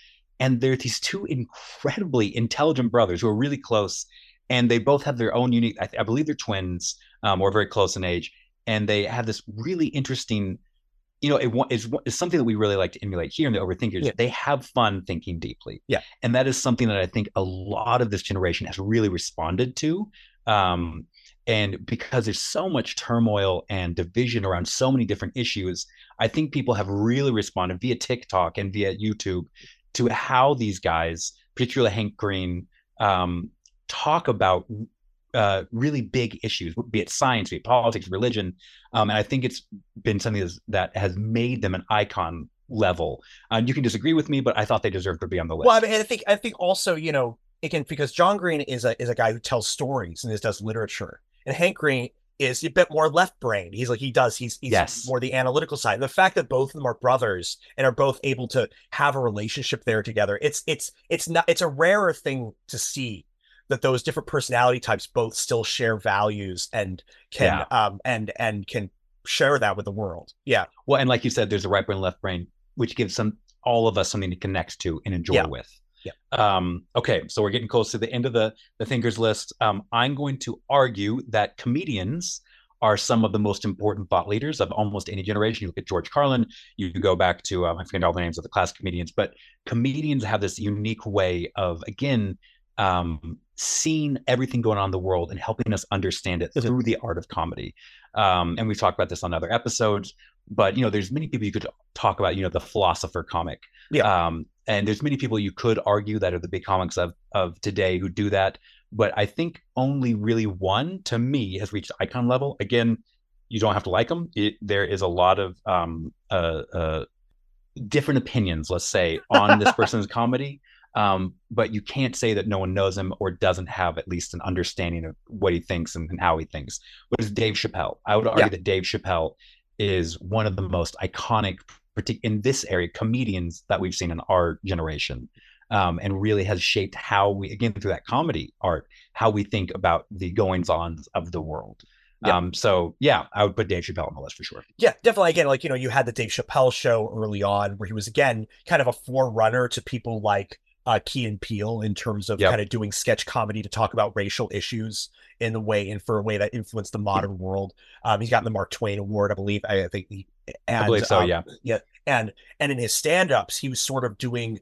Speaker 2: And they're these two incredibly intelligent brothers who are really close, and they both have their own unique. I, I believe they're twins, um, or very close in age, and they have this really interesting. You know, it wa- is is something that we really like to emulate here in the Overthinkers.
Speaker 1: Yeah.
Speaker 2: They have fun thinking deeply,
Speaker 1: Yeah.
Speaker 2: and that is something that I think a lot of this generation has really responded to. Um, and because there's so much turmoil and division around so many different issues, I think people have really responded via TikTok and via YouTube to how these guys, particularly Hank Green, um, talk about uh, really big issues, be it science, be it politics, religion. Um, and I think it's been something that's, that has made them an icon level. And you can disagree with me, but I thought they deserved to be on the list.
Speaker 1: Well, I mean, I think I think also, you know, again, because John Green is a is a guy who tells stories and does literature. And Hank Green is a bit more left brain. He's like he does, he's he's
Speaker 2: Yes.
Speaker 1: more the analytical side. The fact that both of them are brothers and are both able to have a relationship there together, it's it's it's not it's a rarer thing to see that those different personality types both still share values and can um and and can share that with the world. Yeah.
Speaker 2: Well, and like you said, there's a right brain, left brain, which gives some all of us something to connect to and enjoy
Speaker 1: Yeah.
Speaker 2: with.
Speaker 1: Yeah.
Speaker 2: Um, okay, so we're getting close to the end of the the thinkers list. Um, I'm going to argue that comedians are some of the most important thought leaders of almost any generation. You look at George Carlin, you go back to um, I forget all the names of the classic comedians, but comedians have this unique way of again um, seeing everything going on in the world and helping us understand it through the art of comedy. Um, and we've talked about this on other episodes, but you know, there's many people you could talk about. You know, the philosopher comic.
Speaker 1: Yeah.
Speaker 2: Um, and there's many people you could argue that are the big comics of of today who do that but i think only really one to me has reached icon level again you don't have to like them it, there is a lot of um uh, uh different opinions let's say on this person's comedy um, but you can't say that no one knows him or doesn't have at least an understanding of what he thinks and, and how he thinks. What is Dave Chappelle? I would argue yeah. that Dave Chappelle is one of the most iconic in this area comedians that we've seen in our generation um, and really has shaped how we again through that comedy art how we think about the goings ons of the world yeah. Um, so yeah, I would put Dave Chappelle on the list for sure.
Speaker 1: Yeah, definitely. Again, like you know, you had the Dave Chappelle show early on, where he was again kind of a forerunner to people like uh, Key and Peele in terms of yep. kind of doing sketch comedy to talk about racial issues in the way and for a way that influenced the modern world. Um, he's gotten the Mark Twain Award, I believe. I, I think he,
Speaker 2: and, I believe so.
Speaker 1: Um,
Speaker 2: yeah,
Speaker 1: yeah, and and in his stand-ups, he was sort of doing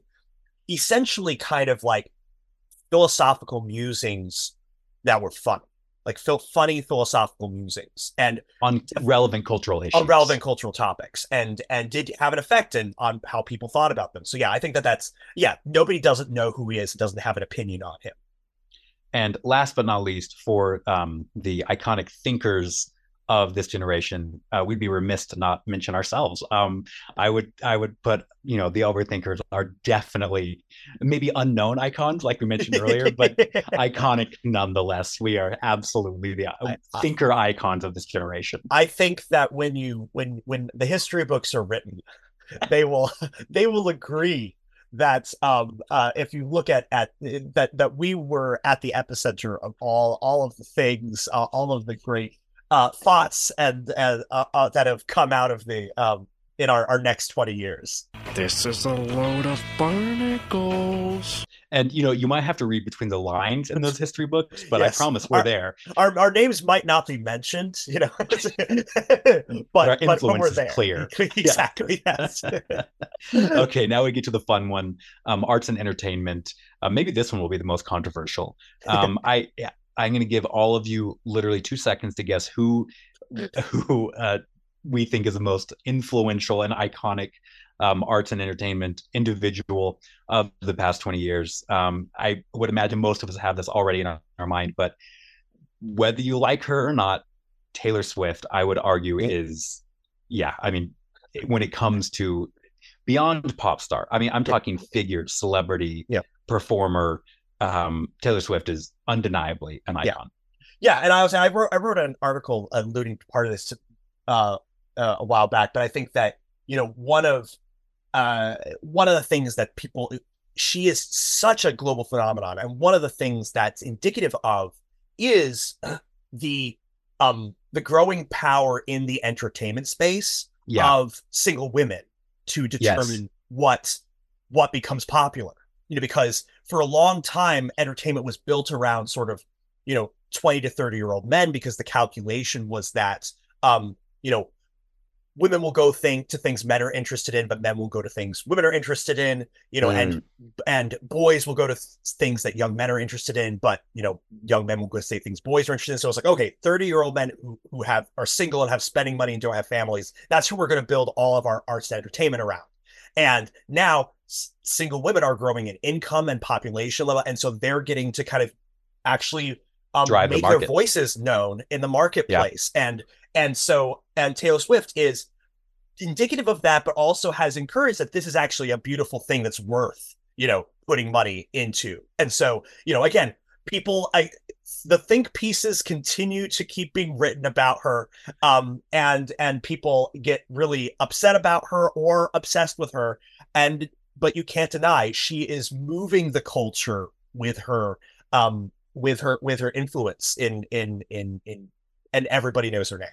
Speaker 1: essentially kind of like philosophical musings that were fun, like funny philosophical musings and
Speaker 2: on relevant cultural issues,
Speaker 1: on relevant cultural topics, and and did have an effect in, on how people thought about them. So yeah, I think that that's yeah. Nobody doesn't know who he is, doesn't have an opinion on him.
Speaker 2: And last but not least, for um, the iconic thinkers of this generation, uh, we'd be remiss to not mention ourselves. Um, I would I would put you know the overthinkers are definitely maybe unknown icons like we mentioned earlier, but iconic nonetheless. We are absolutely the I, thinker I, icons of this generation.
Speaker 1: I think that when you when when the history books are written, they will they will agree that um, uh, if you look at at that that we were at the epicenter of all all of the things, uh, all of the great uh, thoughts and uh, uh, that have come out of the um, in our, our next 20 years.
Speaker 3: This is a load of barnacles.
Speaker 2: And you know, you might have to read between the lines in those history books, but yes. I promise we're
Speaker 1: our,
Speaker 2: there.
Speaker 1: Our, our names might not be mentioned, you know, but,
Speaker 2: our influence
Speaker 1: but,
Speaker 2: but is there. clear.
Speaker 1: exactly. Yes.
Speaker 2: okay, now we get to the fun one: um, arts and entertainment. Uh, maybe this one will be the most controversial. Um, I I'm going to give all of you literally two seconds to guess who who uh, we think is the most influential and iconic um, arts and entertainment individual of the past 20 years. Um, I would imagine most of us have this already in our, our, mind, but whether you like her or not, Taylor Swift, I would argue, is yeah. I mean, when it comes to beyond pop star, I mean, I'm talking figure, celebrity,
Speaker 1: yeah.
Speaker 2: performer, um, Taylor Swift is undeniably an
Speaker 1: icon. Yeah, yeah and I was I wrote I wrote an article alluding to part of this uh, uh, a while back, but I think that you know one of uh, one of the things that people she is such a global phenomenon, and one of the things that's indicative of is the um the growing power in the entertainment space yeah. of single women to determine yes. what what becomes popular you know, because for a long time, entertainment was built around sort of, you know, 20 to 30 year old men because the calculation was that, um, you know, women will go think to things men are interested in, but men will go to things women are interested in, you know, mm. and and boys will go to th- things that young men are interested in, but you know, young men will go say things boys are interested in. So it's like, okay, 30 year old men who, who have are single and have spending money and don't have families, that's who we're going to build all of our arts and entertainment around. And now single women are growing in income and population level, and so they're getting to kind of actually um, make the their voices known in the marketplace. Yeah. And and so and Taylor Swift is indicative of that, but also has encouraged that this is actually a beautiful thing that's worth you know putting money into. And so you know again, people I the think pieces continue to keep being written about her um and and people get really upset about her or obsessed with her and but you can't deny she is moving the culture with her um with her with her influence in in in in and everybody knows her name.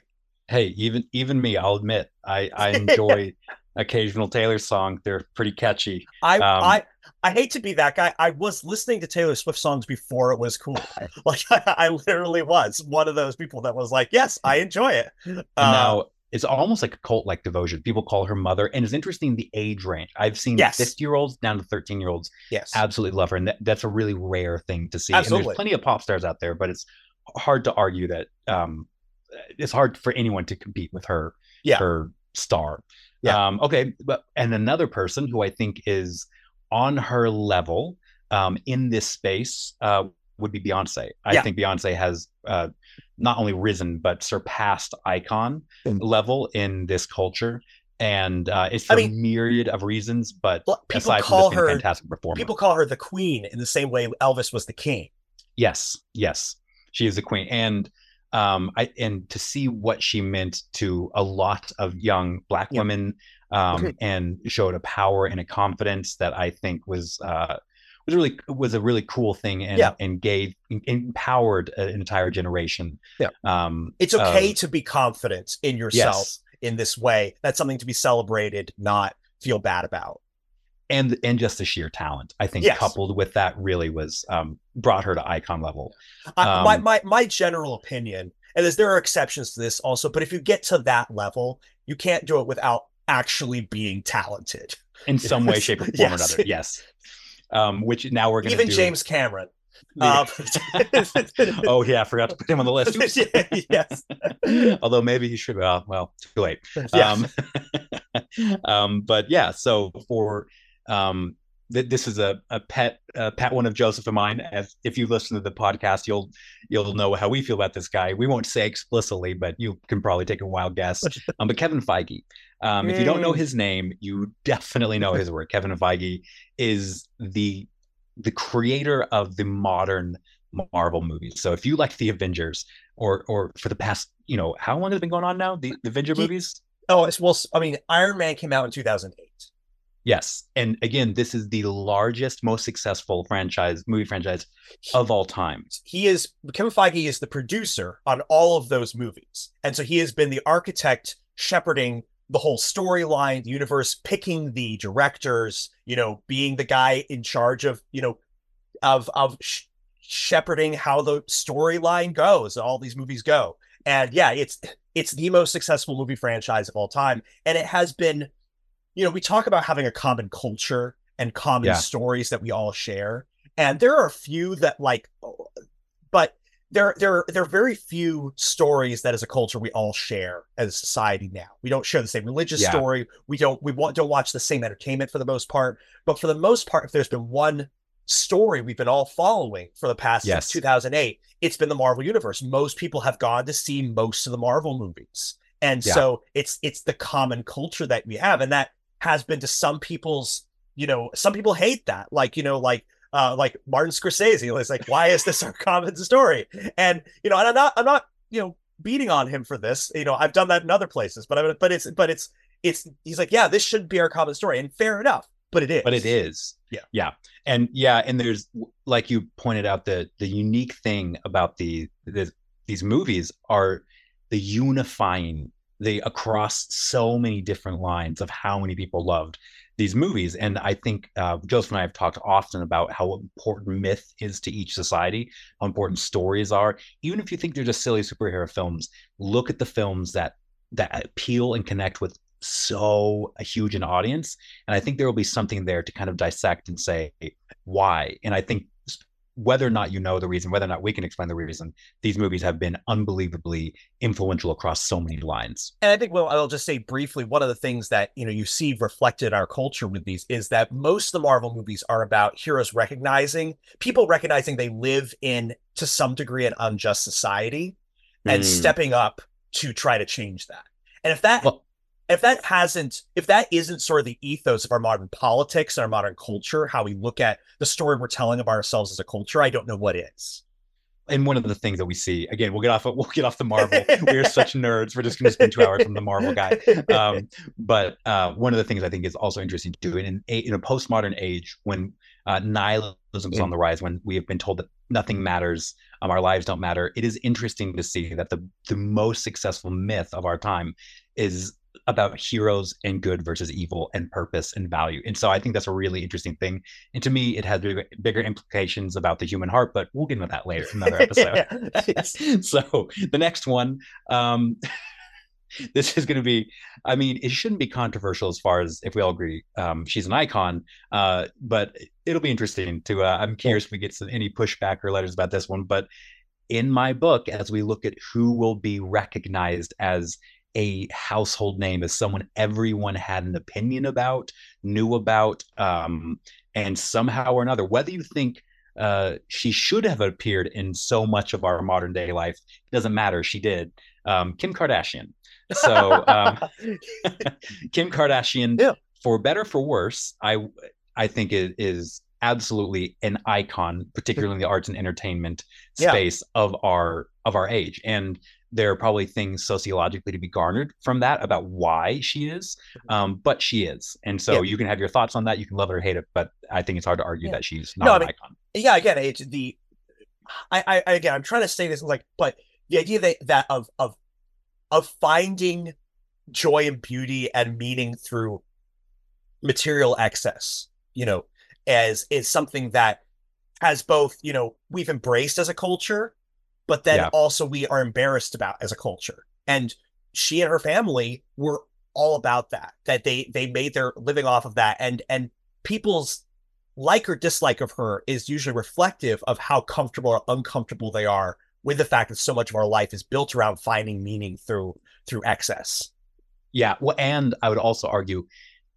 Speaker 2: Hey even even me i'll admit i i enjoy occasional taylor song they're pretty catchy
Speaker 1: i um, i i hate to be that guy i was listening to taylor swift songs before it was cool like I, I literally was one of those people that was like yes i enjoy it
Speaker 2: uh, now it's almost like a cult like devotion. People call her mother. And it's interesting the age range. I've seen yes. 50 year olds down to 13 year olds.
Speaker 1: Yes.
Speaker 2: Absolutely love her. And that, that's a really rare thing to see.
Speaker 1: Absolutely.
Speaker 2: And there's plenty of pop stars out there, but it's hard to argue that um, it's hard for anyone to compete with her,
Speaker 1: yeah.
Speaker 2: her star.
Speaker 1: Yeah.
Speaker 2: Um, okay. But, and another person who I think is on her level um, in this space uh, would be Beyonce. I
Speaker 1: Yeah.
Speaker 2: think Beyonce has uh, not only risen but surpassed icon
Speaker 1: Mm.
Speaker 2: level in this culture, and uh, it's for
Speaker 1: I
Speaker 2: a
Speaker 1: mean-
Speaker 2: myriad of reasons. But
Speaker 1: people call her
Speaker 2: fantastic performer,
Speaker 1: people call her the queen in the same way Elvis was the king.
Speaker 2: Yes, yes, she is the queen, and um, I and to see what she meant to a lot of young Black
Speaker 1: Yeah.
Speaker 2: women, um,
Speaker 1: Okay.
Speaker 2: and showed a power and a confidence that I think was uh was really was a really cool thing, and
Speaker 1: Yeah.
Speaker 2: and gave empowered an entire generation.
Speaker 1: Yeah.
Speaker 2: um,
Speaker 1: It's okay
Speaker 2: of-
Speaker 1: to be confident in yourself
Speaker 2: yes,
Speaker 1: in this way. That's something to be celebrated, not feel bad about.
Speaker 2: And and just the sheer talent. I think
Speaker 1: Yes.
Speaker 2: coupled with that really was um brought her to icon level.
Speaker 1: I, my,
Speaker 2: Um,
Speaker 1: my my general opinion, and there's, there are exceptions to this also, but if you get to that level, you can't do it without actually being talented.
Speaker 2: in some way, shape, or form
Speaker 1: Yes.
Speaker 2: or another. Yes. Um, which now we're going to
Speaker 1: Even
Speaker 2: do.
Speaker 1: James Cameron. Um,
Speaker 2: oh yeah, I forgot to put him on the list.
Speaker 1: Yes.
Speaker 2: Although maybe he should. Well, well, too late.
Speaker 1: Yeah.
Speaker 2: Um, um, but yeah, so for um, th- this is a, a pet uh, pet one of Joseph and mine. As if you listen to the podcast, you'll you'll know how we feel about this guy. We won't say explicitly, but you can probably take a wild guess. Um, but Kevin Feige. Um, if you don't know his name, you definitely know his work. Kevin Feige is the the creator of the modern Marvel movies. So if you like the Avengers, or or for the past, you know, how long has it been going on now? The, the Avenger
Speaker 1: He-
Speaker 2: movies.
Speaker 1: Oh, it's well. I mean, Iron Man came out in 2008.
Speaker 2: Yes, and again, this is the largest, most successful franchise movie franchise of all time.
Speaker 1: He is Kevin Feige is the producer on all of those movies, and so he has been the architect shepherding the whole storyline, the universe, picking the directors. You know, being the guy in charge of you know of of sh- shepherding how the storyline goes. All these movies go, and yeah, it's it's the most successful movie franchise of all time, and it has been. You know, we talk about having a common culture and common
Speaker 2: Yeah.
Speaker 1: stories that we all share, and there are a few that like, but there there there are very few stories that as a culture we all share as a society now. We don't share the same religious
Speaker 2: Yeah.
Speaker 1: story. We don't we want don't watch the same entertainment for the most part. But for the most part, if there's been one story we've been all following for the past
Speaker 2: Yes.
Speaker 1: since 2008, it's been the Marvel universe. Most people have gone to see most of the Marvel movies. And
Speaker 2: Yeah.
Speaker 1: so it's it's the common culture that we have and that has been to some people's, you know, some people hate that. Like, you know, like uh like Martin Scorsese. It's like, why is this our common story? And you know, and I'm not I'm not, you know, beating on him for this. You know, I've done that in other places, but I but it's but it's it's he's like, yeah, this shouldn't be our common story. And fair enough, but it is.
Speaker 2: but it is
Speaker 1: Yeah.
Speaker 2: yeah and yeah and there's like you pointed out the the unique thing about the, the these movies are the unifying the across so many different lines of how many people loved these movies and i think uh, joseph and i have talked often about how important myth is to each society how important stories are even if you think they're just silly superhero films look at the films that that appeal and connect with so a huge an audience and I think there will be something there to kind of dissect and say why. And I think whether or not you know the reason, whether or not we can explain the reason, these movies have been unbelievably influential across so many lines.
Speaker 1: And I think, well, I'll just say briefly, one of the things that you know you see reflected in our culture with these is that most of the Marvel movies are about heroes recognizing people recognizing they live in to some degree an unjust society and
Speaker 2: Mm.
Speaker 1: stepping up to try to change that. And if that
Speaker 2: Well-
Speaker 1: if that hasn't if that isn't sort of the ethos of our modern politics and our modern culture, how we look at the story we're telling of ourselves as a culture, I don't know what is.
Speaker 2: And one of the things that we see again, we'll get off. We'll get off the Marvel. We're such nerds. We're just going to spend two hours from the Marvel guy. um, but uh, one of the things I think is also interesting to do in a, in a postmodern age when uh, nihilism is on the rise, when we have been told that nothing matters, um, our lives don't matter, it is interesting to see that the the most successful myth of our time is about heroes and good versus evil and purpose and value. And so I think that's a really interesting thing. And to me, it has bigger, bigger implications about the human heart, but we'll get into that later in another episode. so the next one, um, this is going to be i mean it shouldn't be controversial as far as if we all agree um, she's an icon uh, but it'll be interesting to uh, i'm curious if we get some, any pushback or letters about this one but in my book as we look at who will be recognized as a household name as someone everyone had an opinion about knew about um, and somehow or another, whether you think uh, she should have appeared in so much of our modern day life, it doesn't matter. She did. Um, Kim Kardashian. So um, Kim Kardashian,
Speaker 1: Yeah.
Speaker 2: for better for worse, I I think it is absolutely an icon, particularly in the arts and entertainment
Speaker 1: Yeah.
Speaker 2: space of our of our age. And there are probably things sociologically to be garnered from that about why she is, um, but she is. And so
Speaker 1: Mm-hmm. Yeah.
Speaker 2: you can have your thoughts on that. You can love it or hate it, but I think it's hard to argue
Speaker 1: Yeah.
Speaker 2: that she's not
Speaker 1: No, I
Speaker 2: an
Speaker 1: mean,
Speaker 2: icon.
Speaker 1: yeah again it's the I, I I- again i'm trying to say this like but the idea that that of of of finding joy and beauty and meaning through material excess you know as is something that has both you know we've embraced as a culture but then
Speaker 2: Yeah.
Speaker 1: also we are embarrassed about as a culture and she and her family were all about that that they they made their living off of that and and people's like or dislike of her is usually reflective of how comfortable or uncomfortable they are with the fact that so much of our life is built around finding meaning through through excess.
Speaker 2: Yeah. Well, and I would also argue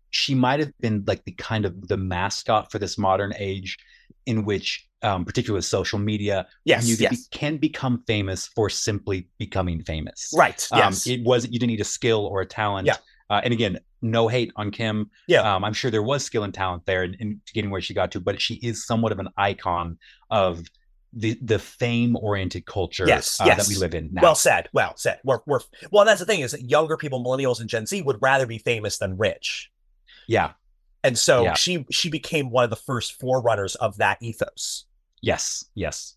Speaker 2: she might have been like the kind of the mascot for this modern age in which um, particularly with social media
Speaker 1: Yes,
Speaker 2: you
Speaker 1: yes.
Speaker 2: be- can become famous for simply becoming famous
Speaker 1: right.
Speaker 2: um,
Speaker 1: Yes.
Speaker 2: it was you didn't need a skill or a talent
Speaker 1: Yeah.
Speaker 2: uh, and again no hate on kim
Speaker 1: Yeah.
Speaker 2: um, i'm sure there was skill and talent there in, in getting where she got to but she is somewhat of an icon of the the fame oriented culture
Speaker 1: Yes,
Speaker 2: uh, that we live in now
Speaker 1: well said. Well said. We're, we're well. That's the thing is that younger people, millennials and Gen Z, would rather be famous than rich,
Speaker 2: yeah
Speaker 1: and so
Speaker 2: Yeah.
Speaker 1: she she became one of the first forerunners of that ethos.
Speaker 2: Yes, yes.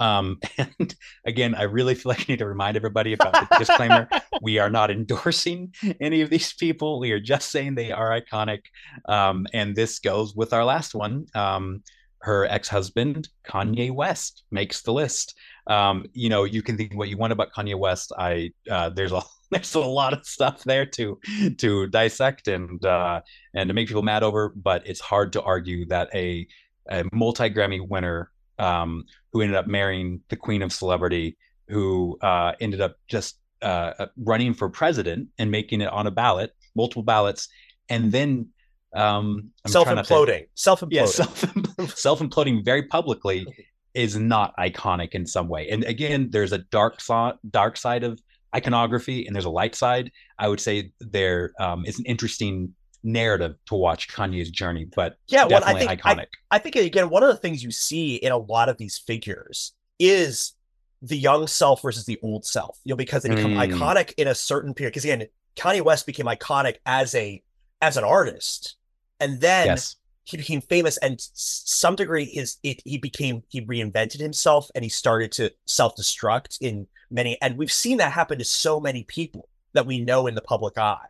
Speaker 2: Um, and again, I really feel like I need to remind everybody about the disclaimer. we are not endorsing any of these people. We are just saying they are iconic. Um, and this goes with our last one. Um, her ex-husband, Kanye West, makes the list. Um, you know, you can think what you want about Kanye West. I uh, there's a there's a lot of stuff there to to dissect and uh, and to make people mad over, but it's hard to argue that a a multi Grammy winner um, who ended up marrying the queen of celebrity, who uh, ended up just uh, running for president and making it on a ballot, multiple ballots, and then um,
Speaker 1: Self
Speaker 2: trying not to-
Speaker 1: imploding. Self imploding.
Speaker 2: yeah, self imploding very publicly is not iconic in some way. And again, there's a dark side, dark side of iconography, and there's a light side. I would say there um, is an interesting narrative to watch Kanye's journey, but
Speaker 1: yeah. Well, I
Speaker 2: definitely
Speaker 1: think
Speaker 2: iconic.
Speaker 1: I think again, one of the things you see in a lot of these figures is the young self versus the old self. You know, because they become
Speaker 2: Mm.
Speaker 1: iconic in a certain period. Because again, Kanye West became iconic as a as an artist, and then
Speaker 2: yes,
Speaker 1: he became famous. And some degree, is it he became he reinvented himself and he started to self destruct in many. And we've seen that happen to so many people that we know in the public eye,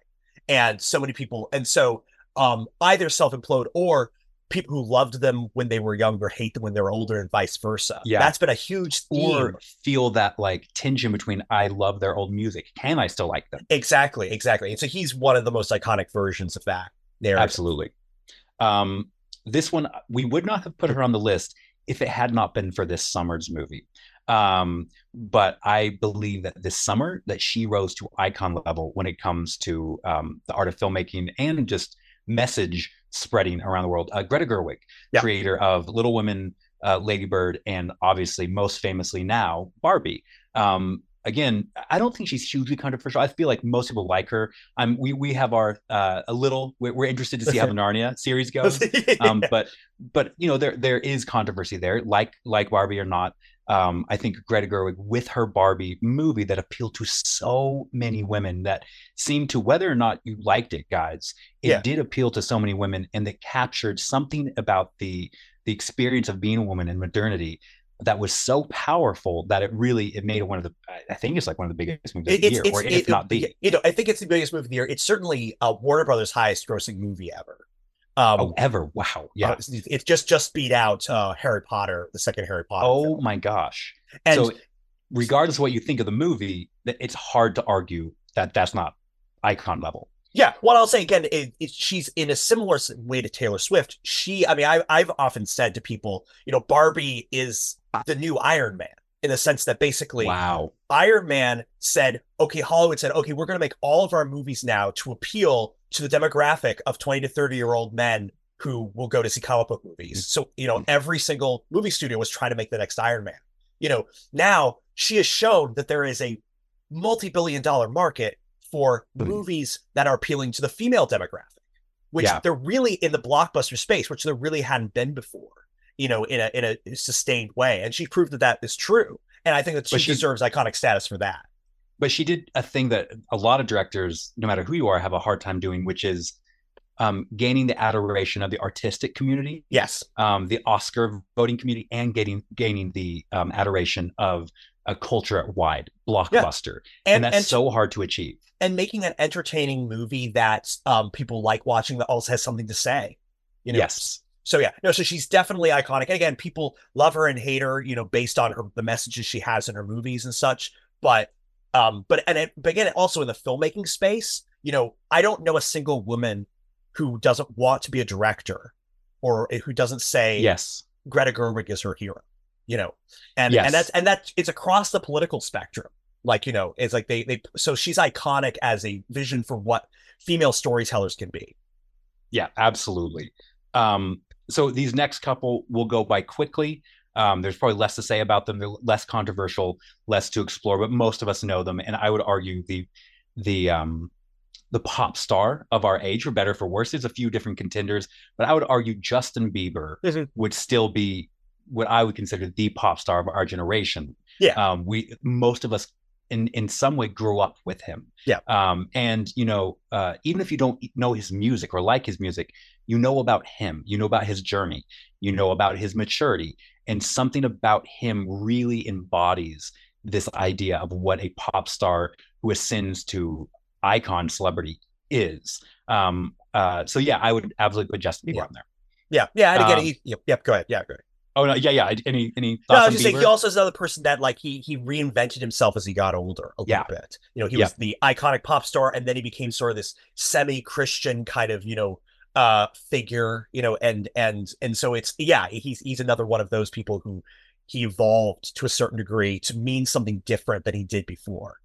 Speaker 1: and so many people. And so, um, either self implode or people who loved them when they were younger hate them when they're older and vice versa.
Speaker 2: Yeah.
Speaker 1: That's been a huge theme.
Speaker 2: or feel that like tension between I love their old music. Can I still like them?
Speaker 1: exactly, exactly. And so he's one of the most iconic versions of that narrative.
Speaker 2: Absolutely. Um, this one we would not have put her on the list if it had not been for this summer's movie. Um, but I believe that this summer that she rose to icon level when it comes to um, the art of filmmaking and just message spreading around the world. Uh, Greta Gerwig,
Speaker 1: Yeah.
Speaker 2: creator of Little Women, uh, Lady Bird, and obviously most famously now Barbie. Um, again, I don't think she's hugely controversial. I feel like most people like her. Um, we we have our uh, a little. We're, we're interested to see how the Narnia series goes. Um, but but you know there there is controversy there, like like Barbie or not. Um, I think Greta Gerwig with her Barbie movie that appealed to so many women that seemed to whether or not you liked it, guys, it
Speaker 1: Yeah.
Speaker 2: did appeal to so many women, and that captured something about the the experience of being a woman in modernity that was so powerful that it really it made it one of the I- think it's like one of the biggest movies of the year,
Speaker 1: it's,
Speaker 2: or if
Speaker 1: it-
Speaker 2: not the
Speaker 1: you know, I think it's the biggest movie of the year. It's certainly uh, Warner Brothers' highest grossing movie ever. Um,
Speaker 2: oh ever. Wow. Yeah.
Speaker 1: uh, it's just just beat out uh, Harry Potter, the second Harry Potter.
Speaker 2: oh
Speaker 1: film.
Speaker 2: my gosh.
Speaker 1: and
Speaker 2: so regardless of what you think of the movie, that it's hard to argue that that's not icon level.
Speaker 1: yeah, what I'll say again, it, it, she's in a similar way to Taylor Swift. She, I mean, I, I've often said to people, you know, Barbie is the new Iron Man in the sense that basically
Speaker 2: Wow.
Speaker 1: Iron Man said, okay, Hollywood said, okay, we're going to make all of our movies now to appeal to the demographic of 20 to 30 year old men who will go to see comic book movies. So, you know, every single movie studio was trying to make the next Iron Man. You know, now she has shown that there is a multi-billion dollar market for
Speaker 2: Mhm.
Speaker 1: movies that are appealing to the female demographic, which
Speaker 2: Yeah.
Speaker 1: they're really in the blockbuster space, which there really hadn't been before, you know, in a in a sustained way. And she proved that that is true. And I think that she,
Speaker 2: she-
Speaker 1: deserves iconic status for that.
Speaker 2: But she did a thing that a lot of directors, no matter who you are, have a hard time doing, which is um, gaining the adoration of the artistic community,
Speaker 1: Yes.
Speaker 2: um, the Oscar voting community, and getting gaining the um, adoration of a culture wide blockbuster, and,
Speaker 1: And
Speaker 2: that's
Speaker 1: and,
Speaker 2: so hard to achieve.
Speaker 1: and making an entertaining movie that um people like watching that also has something to say. You know,
Speaker 2: yes,
Speaker 1: So yeah, no, so she's definitely iconic. And again, people love her and hate her, you know, based on her the messages she has in her movies and such. But um, but and it, but again, also in the filmmaking space, you know, I don't know a single woman who doesn't want to be a director or who doesn't say
Speaker 2: yes,
Speaker 1: Greta Gerwig is her hero, you know, and
Speaker 2: Yes.
Speaker 1: and that's and that it's across the political spectrum. Like you know, it's like they they so she's iconic as a vision for what female storytellers can be.
Speaker 2: yeah, absolutely. Um, so these next couple will go by quickly. Um, there's probably less to say about them. They're less controversial, less to explore, but most of us know them. And I would argue the the um, the pop star of our age, for better or for worse. There's a few different contenders, but I would argue Justin Bieber would still be what I would consider the pop star of our generation.
Speaker 1: Yeah.
Speaker 2: Um, we most of us in in some way grew up with him.
Speaker 1: Yeah.
Speaker 2: Um, and you know, uh, even if you don't know his music or like his music, you know about him. You know about his journey. You know about his maturity, and something about him really embodies this idea of what a pop star who ascends to icon celebrity is. Um, uh, so yeah, I would absolutely put Justin Bieber
Speaker 1: Yeah.
Speaker 2: on there.
Speaker 1: Yeah, yeah, and again,
Speaker 2: Um,
Speaker 1: he, yep, yep, go ahead, yeah, go ahead.
Speaker 2: Oh no, yeah, yeah. Any any
Speaker 1: No, I was just saying he also is another person that like he he reinvented himself as he got older a
Speaker 2: Yeah.
Speaker 1: little bit. You know, he
Speaker 2: Yeah.
Speaker 1: was the iconic pop star, and then he became sort of this semi-Christian kind of you know uh figure. You know, and and and so it's yeah, he's he's another one of those people who he evolved to a certain degree to mean something different than he did before.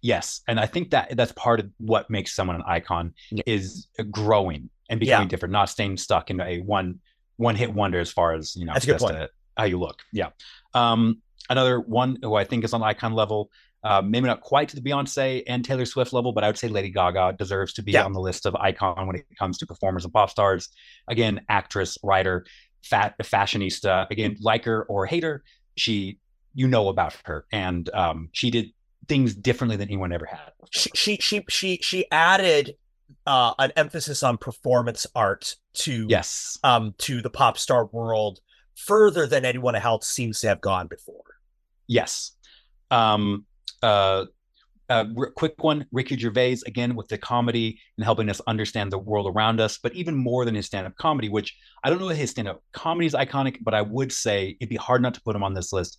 Speaker 2: Yes, and I think that that's part of what makes someone an icon
Speaker 1: Yeah.
Speaker 2: is growing and becoming different, not staying stuck in a one one hit wonder as far as you know
Speaker 1: That's a good point.
Speaker 2: how you look. Yeah. Um, another one who I think is on icon level, uh, maybe not quite to the Beyonce and Taylor Swift level, but I would say Lady Gaga deserves to be
Speaker 1: Yeah.
Speaker 2: on the list of icon when it comes to performers and pop stars. Again, actress, writer, fat fashionista. Again, like her or hate her, she you know about her, and um, she did things differently than anyone ever had.
Speaker 1: She she she she she added uh an emphasis on performance art to
Speaker 2: Yes.
Speaker 1: um to the pop star world further than anyone else seems to have gone before.
Speaker 2: Yes. Um, uh, uh, r- quick one Ricky Gervais, again, with the comedy and helping us understand the world around us, but even more than his stand up comedy, which I don't know if his stand up comedy is iconic, but I would say it'd be hard not to put him on this list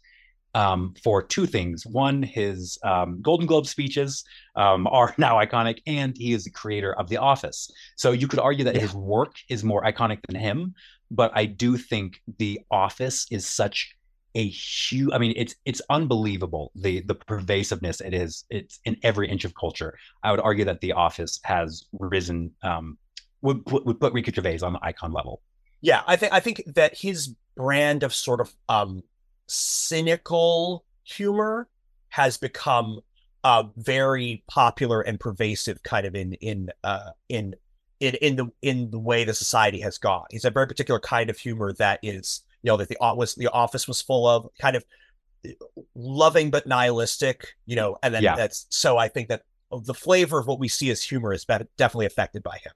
Speaker 2: um, for two things. One, his um, Golden Globe speeches um, are now iconic, and he is the creator of The Office. So you could argue that
Speaker 1: Yeah.
Speaker 2: his work is more iconic than him, but I do think The Office is such a huge i mean it's it's unbelievable the the pervasiveness it is it's in every inch of culture i would argue that the office has risen um would put, would put Ricky Gervais on the icon level
Speaker 1: Yeah, I think I think that his brand of sort of um cynical humor has become uh very popular and pervasive kind of in in uh in in in the in the way the society has gone. He's a very particular kind of humor that is, you know, that the was the office was full of kind of loving but nihilistic, you know, and then
Speaker 2: Yeah.
Speaker 1: that's so I think that the flavor of what we see as humor is definitely affected by him.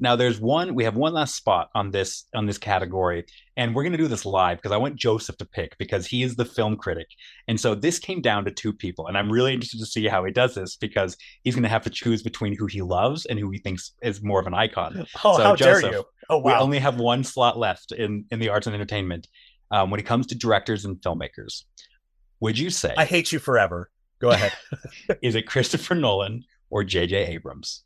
Speaker 2: Now there's one we have one last spot on this on this category and we're going to do this live because i want joseph to pick because he is the film critic and so this came down to two people and i'm really interested to see how he does this because he's going to have to choose between who he loves and who he thinks is more of an icon
Speaker 1: Oh,
Speaker 2: So,
Speaker 1: how dare
Speaker 2: Joseph,
Speaker 1: you? Oh wow.
Speaker 2: we only have one slot left in in the arts and entertainment um, when it comes to directors and filmmakers would you say
Speaker 1: I hate you forever. Go ahead.
Speaker 2: is it christopher nolan or jj abrams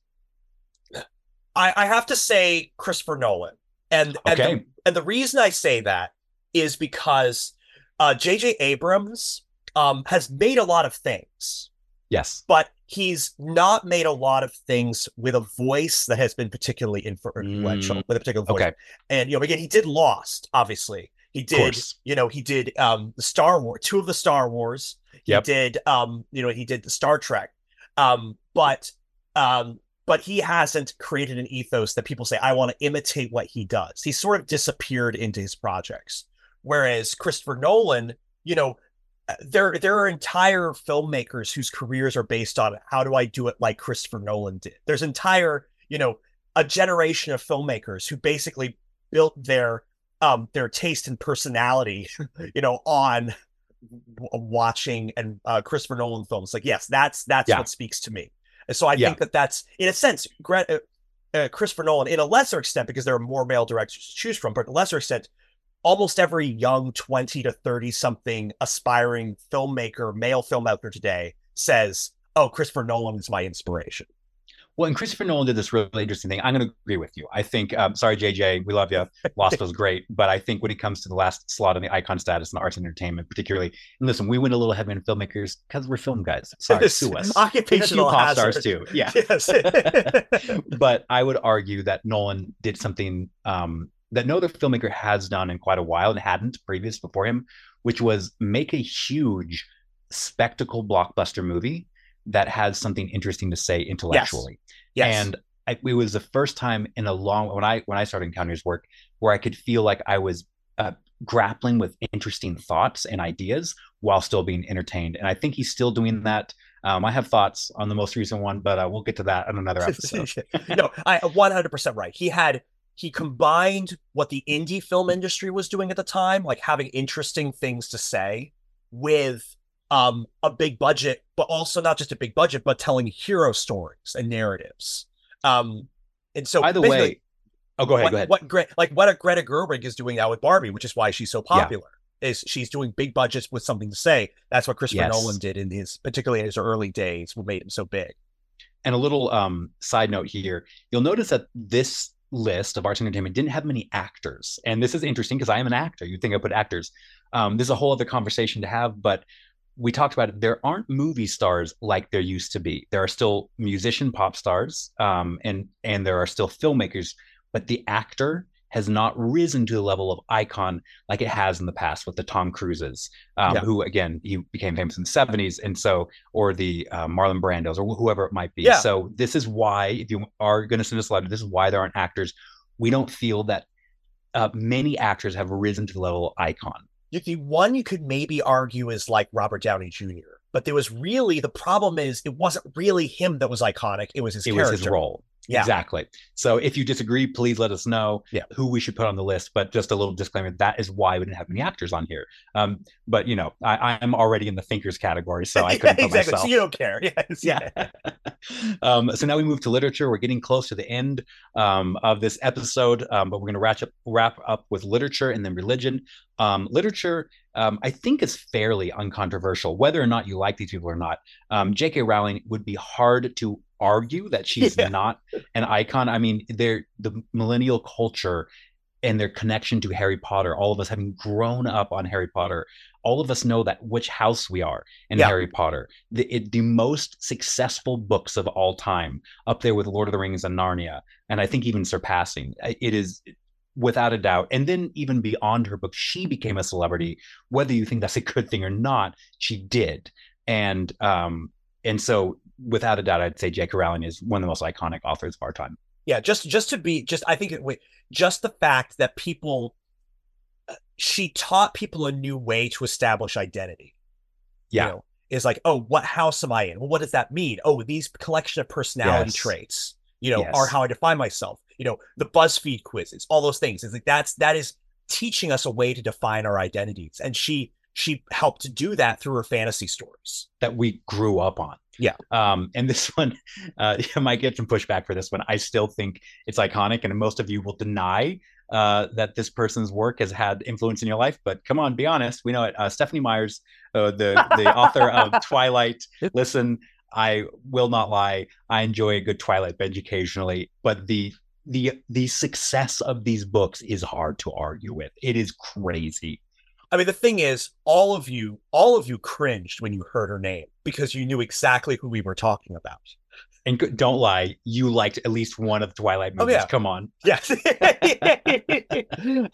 Speaker 1: I, I have to say Christopher Nolan. And and,
Speaker 2: Okay.
Speaker 1: the, and the reason I say that is because uh JJ Abrams um has made a lot of things.
Speaker 2: Yes.
Speaker 1: but he's not made a lot of things with a voice that has been particularly influential with a particular voice.
Speaker 2: Mm, Okay.
Speaker 1: And you know, again, he did Lost, obviously. He did, you know, he did um the Star Wars, two of the Star Wars. He did um, you know, he did the Star Trek. Um, but um, but he hasn't created an ethos that people say, I want to imitate what he does. He sort of disappeared into his projects. Whereas Christopher Nolan, you know, there there are entire filmmakers whose careers are based on how do I do it like Christopher Nolan did. There's entire, you know, a generation of filmmakers who basically built their um their taste and personality, you know, on watching and uh, Christopher Nolan films. Like, yes, that's that's
Speaker 2: Yeah.
Speaker 1: what speaks to me. And so I
Speaker 2: Yeah.
Speaker 1: think that that's in a sense, Gre- uh, uh, Christopher Nolan, in a lesser extent, because there are more male directors to choose from, but to a lesser extent, almost every young 20 to 30 something aspiring filmmaker, male filmmaker today says, Oh, Christopher Nolan is my inspiration.
Speaker 2: Well, and Christopher Nolan did this really interesting thing. I'm going to agree with you. I think, um, sorry, JJ, we love you. Lost was great. But I think when it comes to the last slot on the icon status and arts and entertainment, particularly, and listen, we went a little heavy in filmmakers because we're film guys. Sorry, sue us. There's a few
Speaker 1: Occupational
Speaker 2: pop stars too. Yeah.
Speaker 1: Yes.
Speaker 2: but I would argue that Nolan did something um, that no other filmmaker has done in quite a while and hadn't previous before him, which was make a huge spectacle blockbuster movie that has something interesting to say intellectually.
Speaker 1: Yes.
Speaker 2: And I, it was the first time in a long when I when I started encountering his work where I could feel like I was uh, grappling with interesting thoughts and ideas while still being entertained. And I think he's still doing that. Um, I have thoughts on the most recent one, but uh, we'll get to that on another episode.
Speaker 1: no, I 100% right. He had he combined what the indie film industry was doing at the time, like having interesting things to say, with um a big budget, but also not just a big budget, but telling hero stories and narratives. Um, and so
Speaker 2: By the way, oh, go ahead,
Speaker 1: what,
Speaker 2: go ahead.
Speaker 1: What Gre- like what Greta Gerwig is doing now with Barbie, which is why she's so
Speaker 2: Yeah.
Speaker 1: popular. Is she's doing big budgets with something to say? That's what Christopher
Speaker 2: Yes.
Speaker 1: Nolan did in his, particularly in his early days, what made him so big.
Speaker 2: And a little um, side note here, you'll notice that this list of arts and entertainment didn't have many actors. And this is interesting because I am an actor. You'd think I put actors. Um, this is a whole other conversation to have, but we talked about it. There aren't movie stars like there used to be. There are still musician pop stars, um, and and there are still filmmakers, but the actor has not risen to the level of icon like it has in the past with the Tom Cruises, um,
Speaker 1: Yeah.
Speaker 2: who again he became famous in the '70s, and so or the uh, Marlon Brandos or wh- whoever it might be.
Speaker 1: Yeah.
Speaker 2: So this is why, if you are going to send us a letter, this is why there aren't actors. We don't feel that uh, many actors have risen to the level of icon.
Speaker 1: You- The one you could maybe argue is like Robert Downey Jr., but there was really the problem is it wasn't really him that was iconic; it was his
Speaker 2: it
Speaker 1: character.
Speaker 2: was his role.
Speaker 1: Yeah.
Speaker 2: Exactly. So if you disagree, please let us know
Speaker 1: Yeah.
Speaker 2: who we should put on the list. But just a little disclaimer: that is why we didn't have any actors on here. Um, but you know, I, I'm already in the thinkers category, so I couldn't put
Speaker 1: exactly.
Speaker 2: myself.
Speaker 1: So you don't care. Yes.
Speaker 2: yeah. um, so now we move to literature. We're getting close to the end um, of this episode, um, but we're going to wrap up wrap up with literature and then religion. Um, literature, um, I think, is fairly uncontroversial, whether or not you like these people or not. Um, J.K. Rowling would be hard to argue that she's
Speaker 1: Yeah.
Speaker 2: not an icon. I mean, they're the millennial culture and their connection to Harry Potter. All of us having grown up on Harry Potter, all of us know that which house we are in
Speaker 1: Yeah.
Speaker 2: Harry Potter. The, it, the most successful books of all time, up there with Lord of the Rings and Narnia, and I think even surpassing. It is without a doubt. And then even beyond her book, she became a celebrity. Whether you think that's a good thing or not, she did. And um, and so without a doubt, I'd say J.K. Rowling is one of the most iconic authors of our time.
Speaker 1: Yeah, just just to be just I think it wait, just the fact that people she taught people a new way to establish identity.
Speaker 2: Yeah.
Speaker 1: You know, is like, oh, what house am I in? Well, what does that mean? Oh, these collection of personality
Speaker 2: Yes.
Speaker 1: traits, you know,
Speaker 2: Yes.
Speaker 1: are how I define myself. You know, the BuzzFeed quizzes, all those things. It's like that's that is teaching us a way to define our identities. And she she helped to do that through her fantasy stories.
Speaker 2: that we grew up on.
Speaker 1: Yeah.
Speaker 2: Um, and this one, uh, I might get some pushback for this one. I still think it's iconic, and most of you will deny uh, that this person's work has had influence in your life. But come on, be honest. We know it. Uh, Stephenie Meyers, uh, the the author of Twilight. Listen, I will not lie. I enjoy a good Twilight binge occasionally, but the the the success of these books is hard to argue with. It is crazy.
Speaker 1: I mean, the thing is, all of you, all of you cringed when you heard her name. because you knew exactly who we were talking about.
Speaker 2: And don't lie, you liked at least one of the Twilight
Speaker 1: Oh,
Speaker 2: movies.
Speaker 1: yeah.
Speaker 2: Come on.
Speaker 1: Yes.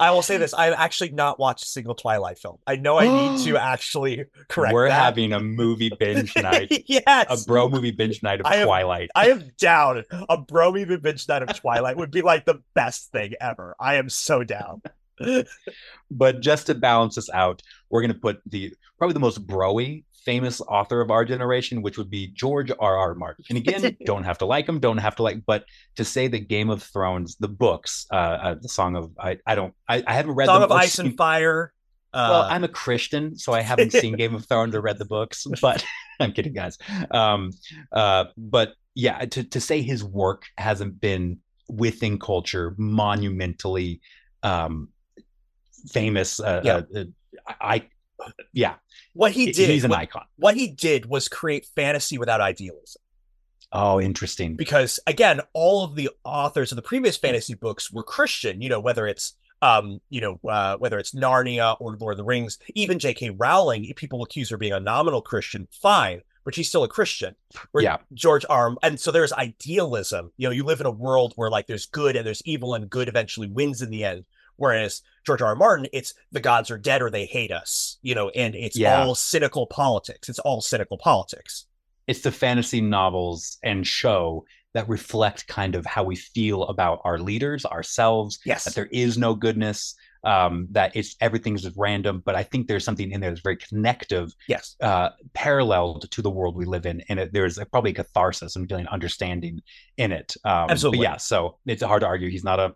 Speaker 1: I will say this. I've actually not watched a single Twilight film. I know I need to actually correct
Speaker 2: We're
Speaker 1: that.
Speaker 2: having a movie binge night,
Speaker 1: yes.
Speaker 2: a bro movie binge night of
Speaker 1: I am-
Speaker 2: Twilight.
Speaker 1: I am down. A bro movie binge night of Twilight would be like the best thing ever. I am so down.
Speaker 2: but just to balance this out, we're going to put the probably the most broy famous author of our generation, which would be George R. R. Martin. And again, don't have to like him, don't have to like, but to say the Game of Thrones, the books, uh, uh the Song of I, I don't, I, I haven't read
Speaker 1: Song
Speaker 2: them
Speaker 1: of Ice
Speaker 2: seen-
Speaker 1: and Fire. Uh,
Speaker 2: well, I'm a Christian, so I haven't seen Game of Thrones or read the books, but I'm kidding, guys. Um, uh, but yeah, to, to say his work hasn't been within culture monumentally um, famous, uh,
Speaker 1: Yeah.
Speaker 2: uh, uh, I, yeah,
Speaker 1: what he did.
Speaker 2: he's an
Speaker 1: what,
Speaker 2: icon.
Speaker 1: what he did was create fantasy without idealism.
Speaker 2: Oh, interesting.
Speaker 1: because again all of the authors of the previous fantasy books were christian you know whether it's um you know uh, whether it's narnia or lord of the rings even j.k rowling people accuse her of being a nominal christian fine but she's still a christian
Speaker 2: Yeah.
Speaker 1: george r and so there's idealism you know you live in a world where like there's good and there's evil and good eventually wins in the end whereas george r r martin it's the gods are dead or they hate us you know and it's
Speaker 2: Yeah.
Speaker 1: all cynical politics it's all cynical politics
Speaker 2: It's the fantasy novels and show that reflect kind of how we feel about our leaders, ourselves,
Speaker 1: yes
Speaker 2: that there is no goodness, um, that it's everything's random. But I think there's something in there that's very connective,
Speaker 1: yes
Speaker 2: uh, paralleled to the world we live in, and it, there's a, probably catharsis and feeling understanding in it. Um,
Speaker 1: Absolutely.
Speaker 2: yeah. So it's hard to argue he's not a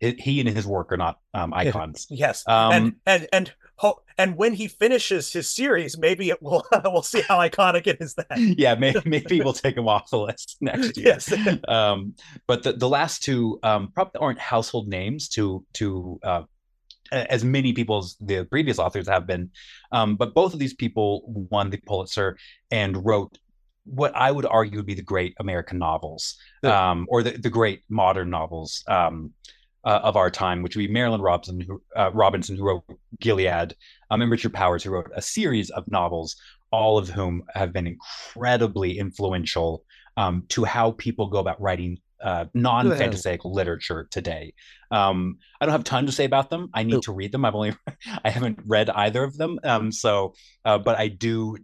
Speaker 2: he- and his work are not um, icons.
Speaker 1: Yes,
Speaker 2: Um,
Speaker 1: and and and ho- and when he finishes his series, maybe it will we'll see how iconic it is then.
Speaker 2: yeah, maybe, maybe we'll take him off the list next year.
Speaker 1: Yes,
Speaker 2: um, but the, the last two um, probably aren't household names to to uh, as many people as the previous authors have been. Um, but both of these people won the Pulitzer and wrote what I would argue would be the great American novels, um, or the, the great modern novels um, uh, of our time, which would be Marilynne Robinson, who, uh, Robinson, who wrote Gilead, um, and Richard Powers, who wrote a series of novels, all of whom have been incredibly influential um, to how people go about writing uh, non-fantasical literature today. Um, I don't have ton to say about them. I need
Speaker 1: Ooh.
Speaker 2: to read them. I've only I haven't read either of them. Um, so, uh, but I do.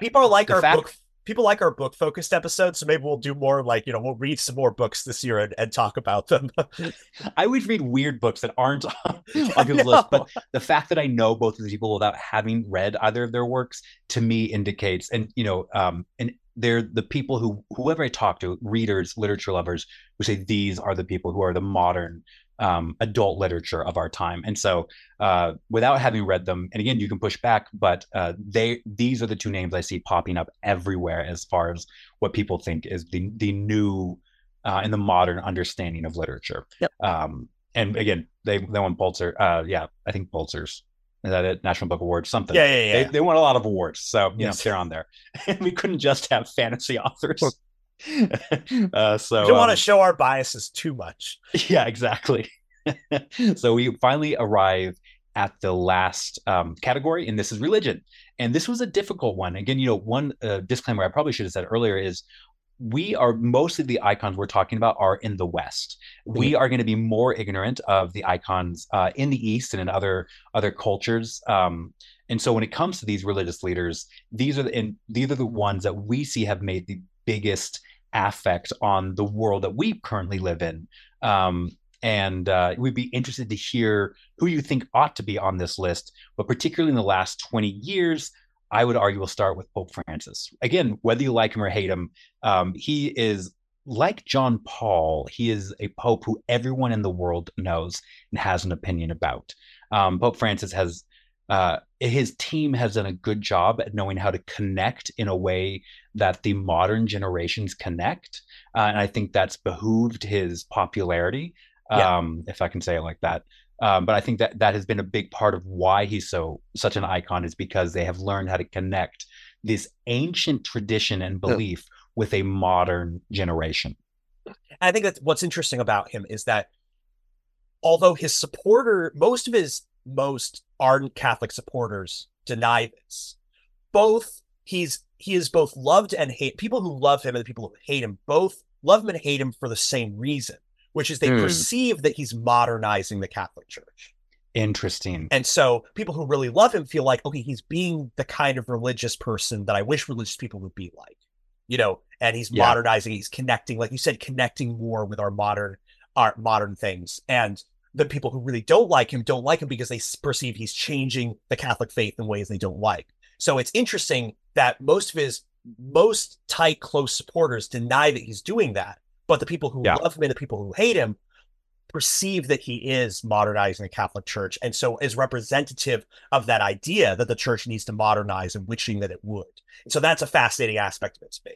Speaker 1: people like our
Speaker 2: fact-
Speaker 1: book. People like our book focused episodes, so maybe we'll do more like you know we'll read some more books this year and, and talk about them.
Speaker 2: I would read weird books that aren't on, people's list, but the fact that I know both of these people without having read either of their works to me indicates, and you know, um, and they're the people who whoever I talk to, readers, literature lovers, who say these are the people who are the modern um, adult literature of our time. And so, uh, without having read them, and again, you can push back, but uh, they these are the two names I see popping up everywhere as far as what people think is the the new uh, and the modern understanding of literature.
Speaker 1: Yep.
Speaker 2: Um, and again, they they won Pulitzer. Uh, yeah, I think Pulitzer's is that it? National Book Award, something.
Speaker 1: yeah, yeah, yeah.
Speaker 2: They, they won a lot of awards, so you
Speaker 1: Yes.
Speaker 2: know they're on there. And we couldn't just have fantasy authors. uh, so
Speaker 1: we don't want
Speaker 2: um,
Speaker 1: to show our biases too much.
Speaker 2: yeah, exactly. so we finally arrive at the last um, category, and this is religion. And this was a difficult one. Again, you know, one uh, disclaimer I probably should have said earlier is we are mostly the icons we're talking about are in the West. We are going to be more ignorant of the icons uh, in the East and in other other cultures. Um, and so when it comes to these religious leaders, these are the, and these are the ones that we see have made the biggest affect on the world that we currently live in. Um, and uh, we'd be interested to hear who you think ought to be on this list, but particularly in the last 20 years, I would argue we'll start with Pope Francis. Again, whether you like him or hate him, um, he is like John Paul, he is a pope who everyone in the world knows and has an opinion about. Um, pope Francis has uh, his team has done a good job at knowing how to connect in a way that the modern generations connect, uh, and I think that's behooved his popularity,
Speaker 1: Yeah.
Speaker 2: um, if I can say it like that. Um, but I think that that has been a big part of why he's so such an icon is because they have learned how to connect this ancient tradition and belief with a modern generation.
Speaker 1: And I think that what's interesting about him is that although his supporter, most of his most ardent Catholic supporters deny this, both he's he is both loved and hate. People who love him and the people who hate him both love him and hate him for the same reason, which is they
Speaker 3: Hmm.
Speaker 1: perceive that he's modernizing the Catholic Church.
Speaker 2: Interesting.
Speaker 1: And so people who really love him feel like, okay, he's being the kind of religious person that I wish religious people would be like, you know, and he's
Speaker 2: Yeah.
Speaker 1: modernizing, he's connecting, like you said, connecting more with our modern our modern things. And the people who really don't like him don't like him because they perceive he's changing the Catholic faith in ways they don't like. So it's interesting that most of his most tight, close supporters deny that he's doing that. But the people who
Speaker 2: Yeah.
Speaker 1: love him and the people who hate him perceive that he is modernizing the Catholic Church, and so is representative of that idea that the church needs to modernize and wishing that it would. So that's a fascinating aspect of it to me.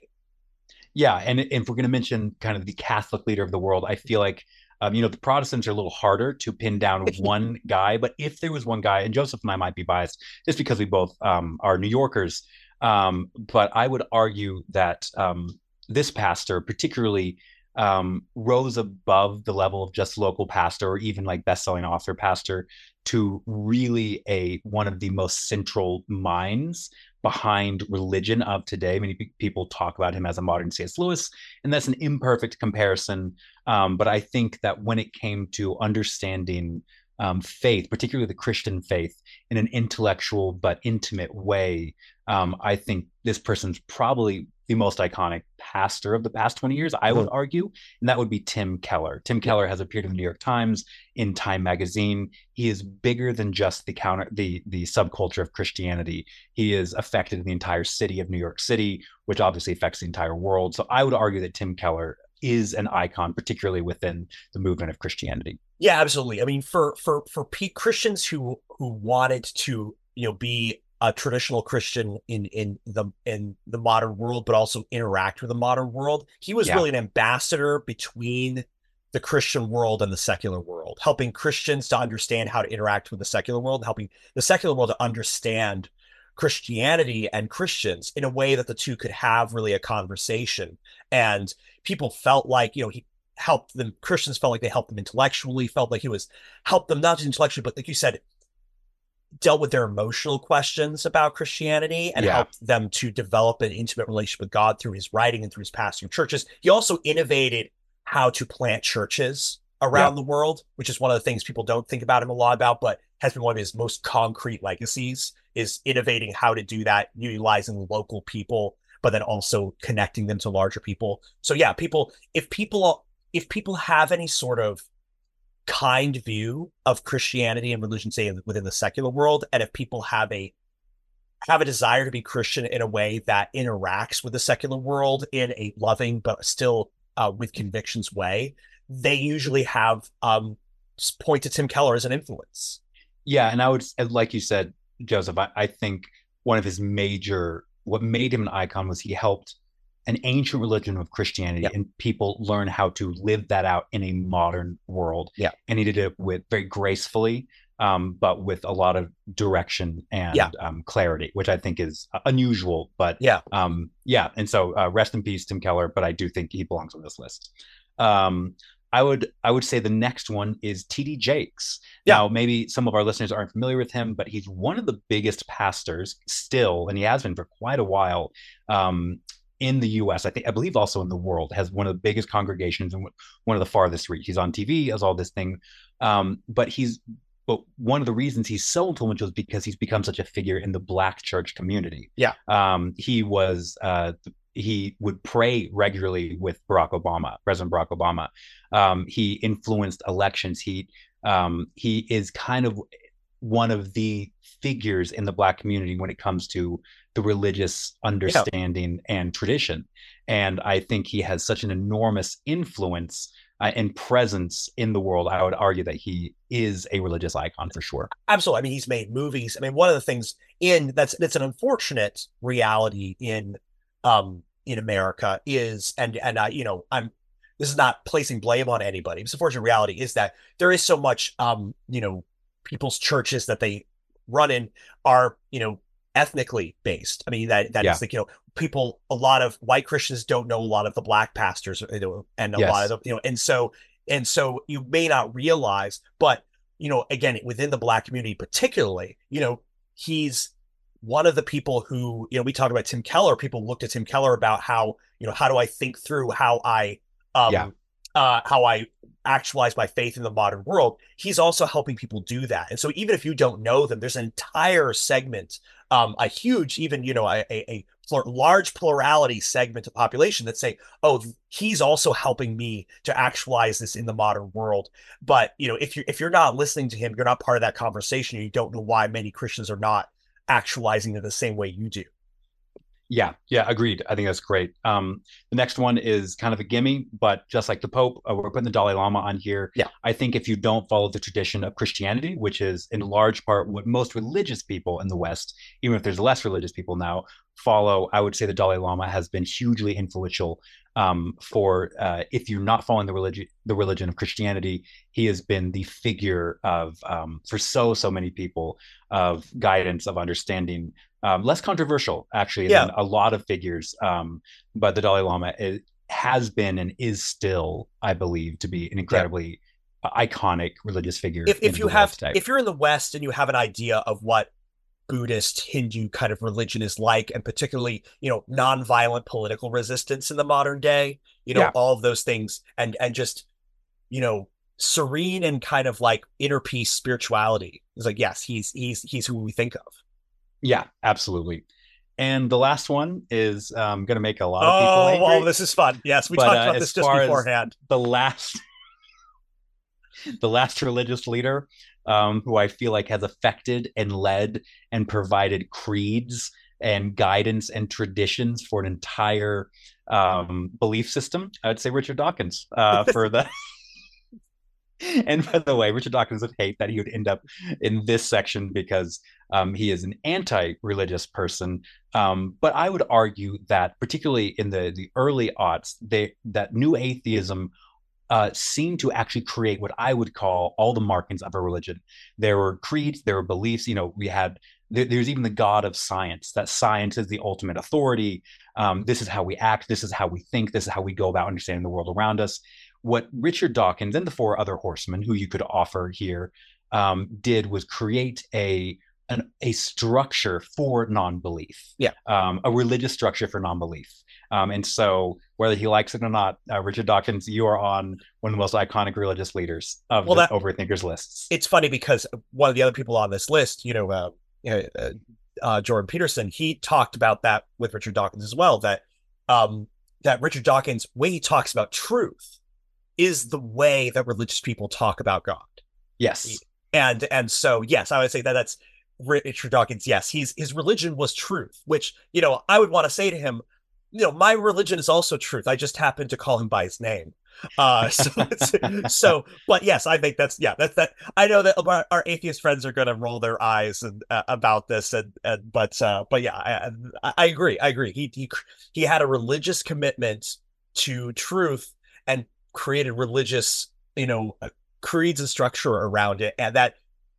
Speaker 2: Yeah, and if we're going to mention kind of the Catholic leader of the world, I feel like um, you know the Protestants are a little harder to pin down one guy. But if there was one guy, and Joseph and I might be biased just because we both um, are New Yorkers, um, but I would argue that um, this pastor, particularly, um, rose above the level of just local pastor or even like best-selling author pastor to really a one of the most central minds behind religion of today. Many pe- people talk about him as a modern C.S. Lewis, and that's an imperfect comparison. Um, but I think that when it came to understanding um, faith, particularly the Christian faith, in an intellectual but intimate way, um, I think this person's probably the most iconic pastor of the past 20 years, I would mm-hmm. argue, and that would be Tim Keller. Tim Keller has appeared in the New York Times, in Time magazine. He is bigger than just the counter the the subculture of Christianity. He is affected in the entire city of New York City, which obviously affects the entire world. So I would argue that Tim Keller is an icon, particularly within the movement of Christianity.
Speaker 1: Yeah, absolutely. I mean, for for for Christians who who wanted to you know be a traditional Christian in in the in the modern world, but also interact with the modern world, he was
Speaker 2: Yeah.
Speaker 1: really an ambassador between the Christian world and the secular world, helping Christians to understand how to interact with the secular world, helping the secular world to understand Christianity and Christians in a way that the two could have really a conversation. And people felt like, you know, he helped them, Christians felt like they helped them intellectually, felt like he was helped them not just intellectually, but like you said, dealt with their emotional questions about Christianity and
Speaker 2: Yeah.
Speaker 1: helped them to develop an intimate relationship with God through his writing and through his pastoring churches. He also innovated how to plant churches around the world, which is one of the things people don't think about him a lot about, but has been one of his most concrete legacies is innovating how to do that, utilizing local people, but then also connecting them to larger people. So yeah, people if people if people have any sort of kind view of Christianity and religion, say within the secular world, and if people have a have a desire to be Christian in a way that interacts with the secular world in a loving but still uh, with convictions way, they usually have um, point to Tim Keller as an influence.
Speaker 2: Yeah, and I would, like you said, Joseph, I, I think one of his major, what made him an icon was he helped an ancient religion of Christianity
Speaker 1: Yep.
Speaker 2: and people learn how to live that out in a modern world.
Speaker 1: Yeah.
Speaker 2: And he did it with very gracefully, um, but with a lot of direction and
Speaker 1: Yeah.
Speaker 2: um, clarity, which I think is unusual. But
Speaker 1: Yeah.
Speaker 2: um, yeah. And so uh, rest in peace, Tim Keller, but I do think he belongs on this list. Um, I would I would say the next one is TD Jakes.
Speaker 1: Yeah.
Speaker 2: Now, maybe some of our listeners aren't familiar with him, but he's one of the biggest pastors still, and he has been for quite a while um, in the U.S. I think I believe also in the world. Has one of the biggest congregations and one of the farthest reach. He's on TV, has all this thing, um, but he's but one of the reasons he's so influential is because he's become such a figure in the Black church community.
Speaker 1: Yeah.
Speaker 2: um, he was. Uh, he would pray regularly with Barack Obama, President Barack Obama. Um, he influenced elections. He um, he is kind of one of the figures in the black community when it comes to the religious understanding and tradition. And I think he has such an enormous influence uh, and presence in the world. I would argue that he is a religious icon for sure.
Speaker 1: Absolutely. I mean, he's made movies. I mean, one of the things in that's that's an unfortunate reality in um in America is and and I you know I'm this is not placing blame on anybody. It's unfortunate reality is that there is so much um you know people's churches that they run in are you know ethnically based. I mean that that is
Speaker 2: Yeah.
Speaker 1: like you know people a lot of white Christians don't know a lot of the black pastors you know, and a
Speaker 2: Yes.
Speaker 1: lot of the you know and so and so you may not realize but you know again within the black community particularly you know he's one of the people who you know we talked about Tim Keller. People looked at Tim Keller about how you know how do I think through how I um
Speaker 2: Yeah.
Speaker 1: uh how I actualize my faith in the modern world. He's also helping people do that, and so even if you don't know them, there's an entire segment, um, a huge even you know a a, a large plurality segment of population that say, oh, he's also helping me to actualize this in the modern world. But you know, if you're if you're not listening to him, you're not part of that conversation. You don't know why many Christians are not actualizing it the same way you do.
Speaker 2: Yeah, yeah, agreed. I think that's great. Um, the next one is kind of a gimme, but just like the Pope, uh, we're putting the Dalai Lama on here.
Speaker 1: Yeah.
Speaker 2: I think if you don't follow the tradition of Christianity, which is in large part what most religious people in the West, even if there's less religious people now, follow, I would say the Dalai Lama has been hugely influential um, for uh, if you're not following the religion, the religion of Christianity, he has been the figure of um, for so so many people of guidance of understanding um, less controversial actually
Speaker 1: Yeah.
Speaker 2: than a lot of figures. Um, but the Dalai Lama is, has been and is still, I believe, to be an incredibly uh, iconic religious figure.
Speaker 1: If if you have,
Speaker 2: today.
Speaker 1: if you're in the West and you have an idea of what Buddhist, Hindu kind of religion is like, and particularly, you know, nonviolent political resistance in the modern day, you know,
Speaker 2: Yeah.
Speaker 1: all of those things and and just, you know, serene and kind of like inner peace spirituality. It's like, yes, he's he's he's who we think of.
Speaker 2: Yeah, absolutely. And the last one is um, going to make a lot of people
Speaker 1: Oh,
Speaker 2: angry.
Speaker 1: oh, this is fun. Yes, we
Speaker 2: But,
Speaker 1: talked
Speaker 2: uh,
Speaker 1: about
Speaker 2: as
Speaker 1: this just beforehand.
Speaker 2: the last the last religious leader um, who I feel like has affected and led and provided creeds and guidance and traditions for an entire um, belief system. I'd say Richard Dawkins uh, for the. and by the way, Richard Dawkins would hate that he would end up in this section because um, he is an anti-religious person. Um, but I would argue that, particularly in the the early aughts, they that new atheism uh, seemed to actually create what I would call all the markings of a religion. There were creeds, there were beliefs. You know, we had there, there's even the God of science. That science is the ultimate authority. Um, this is how we act. This is how we think. This is how we go about understanding the world around us. What Richard Dawkins and the four other horsemen, who you could offer here, um, did was create a an, a structure for non-belief.
Speaker 1: Yeah.
Speaker 2: Um, a religious structure for non-belief. Um, and so, whether he likes it or not, uh, Richard Dawkins, you are on one of the most iconic religious leaders of
Speaker 1: Well,
Speaker 2: the
Speaker 1: that-
Speaker 2: Overthinkers lists.
Speaker 1: it's funny because one of the other people on this list, you know, uh, uh, uh, Jordan Peterson, he talked about that with Richard Dawkins as well. That um, that Richard Dawkins, when he talks about truth, is the way that religious people talk about God.
Speaker 2: yes.
Speaker 1: And and so yes, I would say that that's Richard Dawkins. Yes, he's his religion was truth, which you know I would want to say to him, you know, my religion is also truth. I just happen to call him by his name. Uh, so so, but yes, I think that's yeah, that's that. I know that our, our atheist friends are going to roll their eyes and uh, about this, and, and but uh, but yeah, I, I, I agree. I agree. He he he had a religious commitment to truth and created religious, you know, uh, creeds and structure around it, and that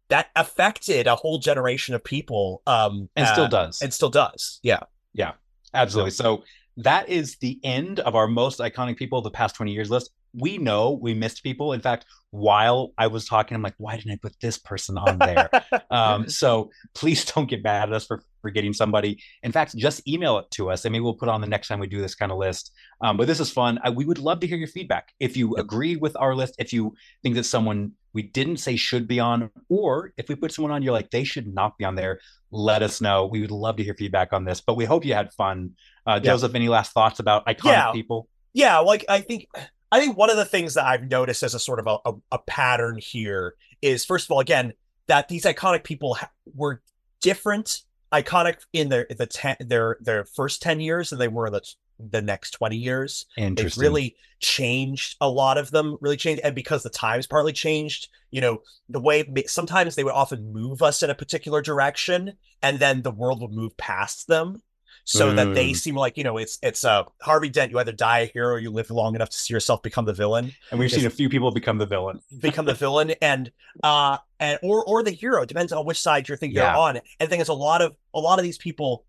Speaker 1: that affected a whole generation of people. Um,
Speaker 2: And still
Speaker 1: uh,
Speaker 2: does.
Speaker 1: and still does. Yeah. Yeah.
Speaker 2: Absolutely. So that is the end of our most iconic people of the past 20 years list. We know we missed people. In fact, while I was talking, I'm like, why didn't I put this person on there? um, so please don't get mad at us for forgetting somebody. In fact, just email it to us and maybe we'll put it on the next time we do this kind of list. Um, but this is fun. I, we would love to hear your feedback. If you agree with our list, if you think that someone we didn't say should be on, or if we put someone on, you're like, they should not be on there, let us know. We would love to hear feedback on this, but we hope you had fun. Uh,
Speaker 1: Yeah.
Speaker 2: Joseph, any last thoughts about iconic
Speaker 1: Yeah.
Speaker 2: people?
Speaker 1: Yeah, like I think I think one of the things that I've noticed as a sort of a, a, a pattern here is first of all, again, that these iconic people ha- were different, iconic in their the ten, their their first ten years and they were the the next twenty years. They've really changed a lot of them, really changed, and because the times partly changed, you know, the way sometimes they would often move us in a particular direction, and then the world would move past them so that they
Speaker 2: Mm.
Speaker 1: seem like you know it's it's uh Harvey Dent. You either die a hero, or you live long enough to see yourself become the villain,
Speaker 2: and we've seen a few people become the villain.
Speaker 1: become the villain, and uh and or or the hero. Depends on which side you think
Speaker 2: Yeah.
Speaker 1: you're on. And the thing is, a lot of a lot of these people,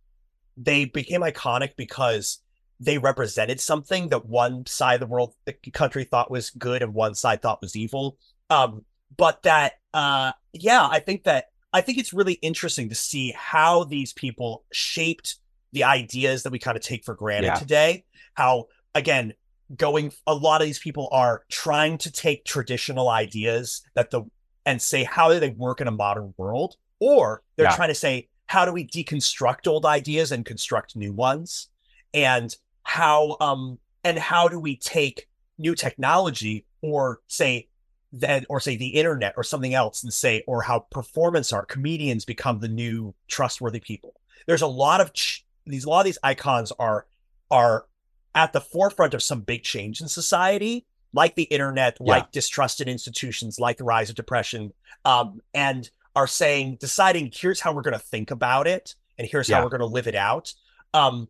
Speaker 1: they became iconic because they represented something that one side of the world, the country thought was good, and one side thought was evil. Um, but that uh yeah, I think that I think it's really interesting to see how these people shaped the ideas that we kind of take for granted
Speaker 2: Yeah.
Speaker 1: today. How again, going a lot of these people are trying to take traditional ideas that the and say how do they work in a modern world, or they're
Speaker 2: Yeah.
Speaker 1: trying to say how do we deconstruct old ideas and construct new ones, and how um and how do we take new technology or say then or say the internet or something else and say or how performance art comedians become the new trustworthy people there's a lot of ch- these a lot of these icons are are at the forefront of some big change in society like the internet
Speaker 2: Yeah.
Speaker 1: like distrusted institutions like the rise of depression um, and are saying deciding here's how we're going to think about it and here's how we're going to live it out um,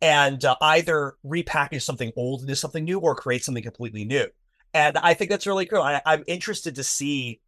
Speaker 1: and uh, either repackage something old into something new or create something completely new. And I think that's really cool. I, I'm interested to see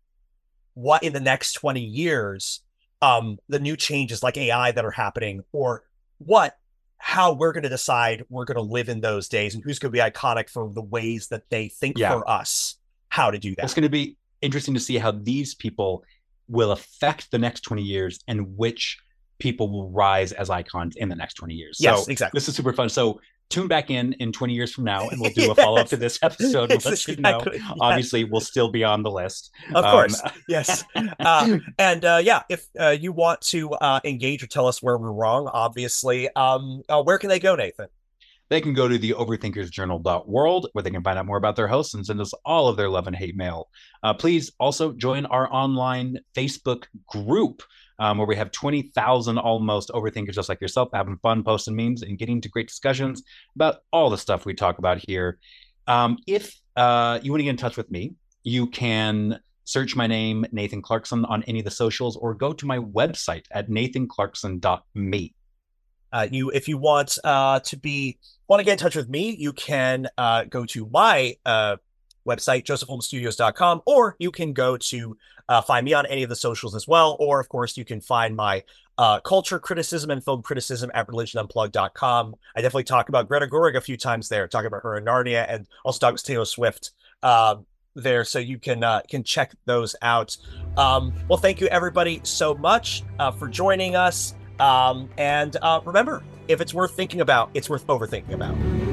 Speaker 1: what in the next 20 years, um, the new changes like AI that are happening, or what, how we're going to decide we're going to live in those days and who's going to be iconic for the ways that they think
Speaker 2: Yeah.
Speaker 1: for us how to do that.
Speaker 2: It's going to be interesting to see how these people will affect the next 20 years and which people will rise as icons in the next 20 years.
Speaker 1: yes,
Speaker 2: so
Speaker 1: exactly.
Speaker 2: this is super fun. So tune back in in 20 years from now and we'll do a follow up to this episode. We'll
Speaker 1: It's
Speaker 2: let you know.
Speaker 1: yes,
Speaker 2: Obviously, we'll still be on the list.
Speaker 1: of
Speaker 2: Um,
Speaker 1: course. yes. Uh, and uh, yeah, if uh, you want to uh, engage or tell us where we're wrong, obviously, um, uh, where can they go, Nathan?
Speaker 2: they can go to the overthinkersjournal.world where they can find out more about their hosts and send us all of their love and hate mail. Uh, please also join our online Facebook group um, where we have 20,000 almost overthinkers just like yourself having fun, posting memes, and getting into great discussions about all the stuff we talk about here. Um, if uh, you want to get in touch with me, you can search my name, Nathan Clarkson, on any of the socials or go to my website at nathanclarkson.me.
Speaker 1: Uh, you, if you want uh, to be want to get in touch with me, you can uh, go to my uh, website, josephholmesstudios.com, or you can go to uh, find me on any of the socials as well. Or, of course, you can find my uh, culture criticism and film criticism at religionunplugged.com. I definitely talk about Greta Gerwig a few times there, talk about her in Narnia, and also talk Taylor Swift um, there, so you can uh, can check those out. Um, well, thank you everybody so much uh, for joining us. Um, and uh, remember, if it's worth thinking about, it's worth overthinking about.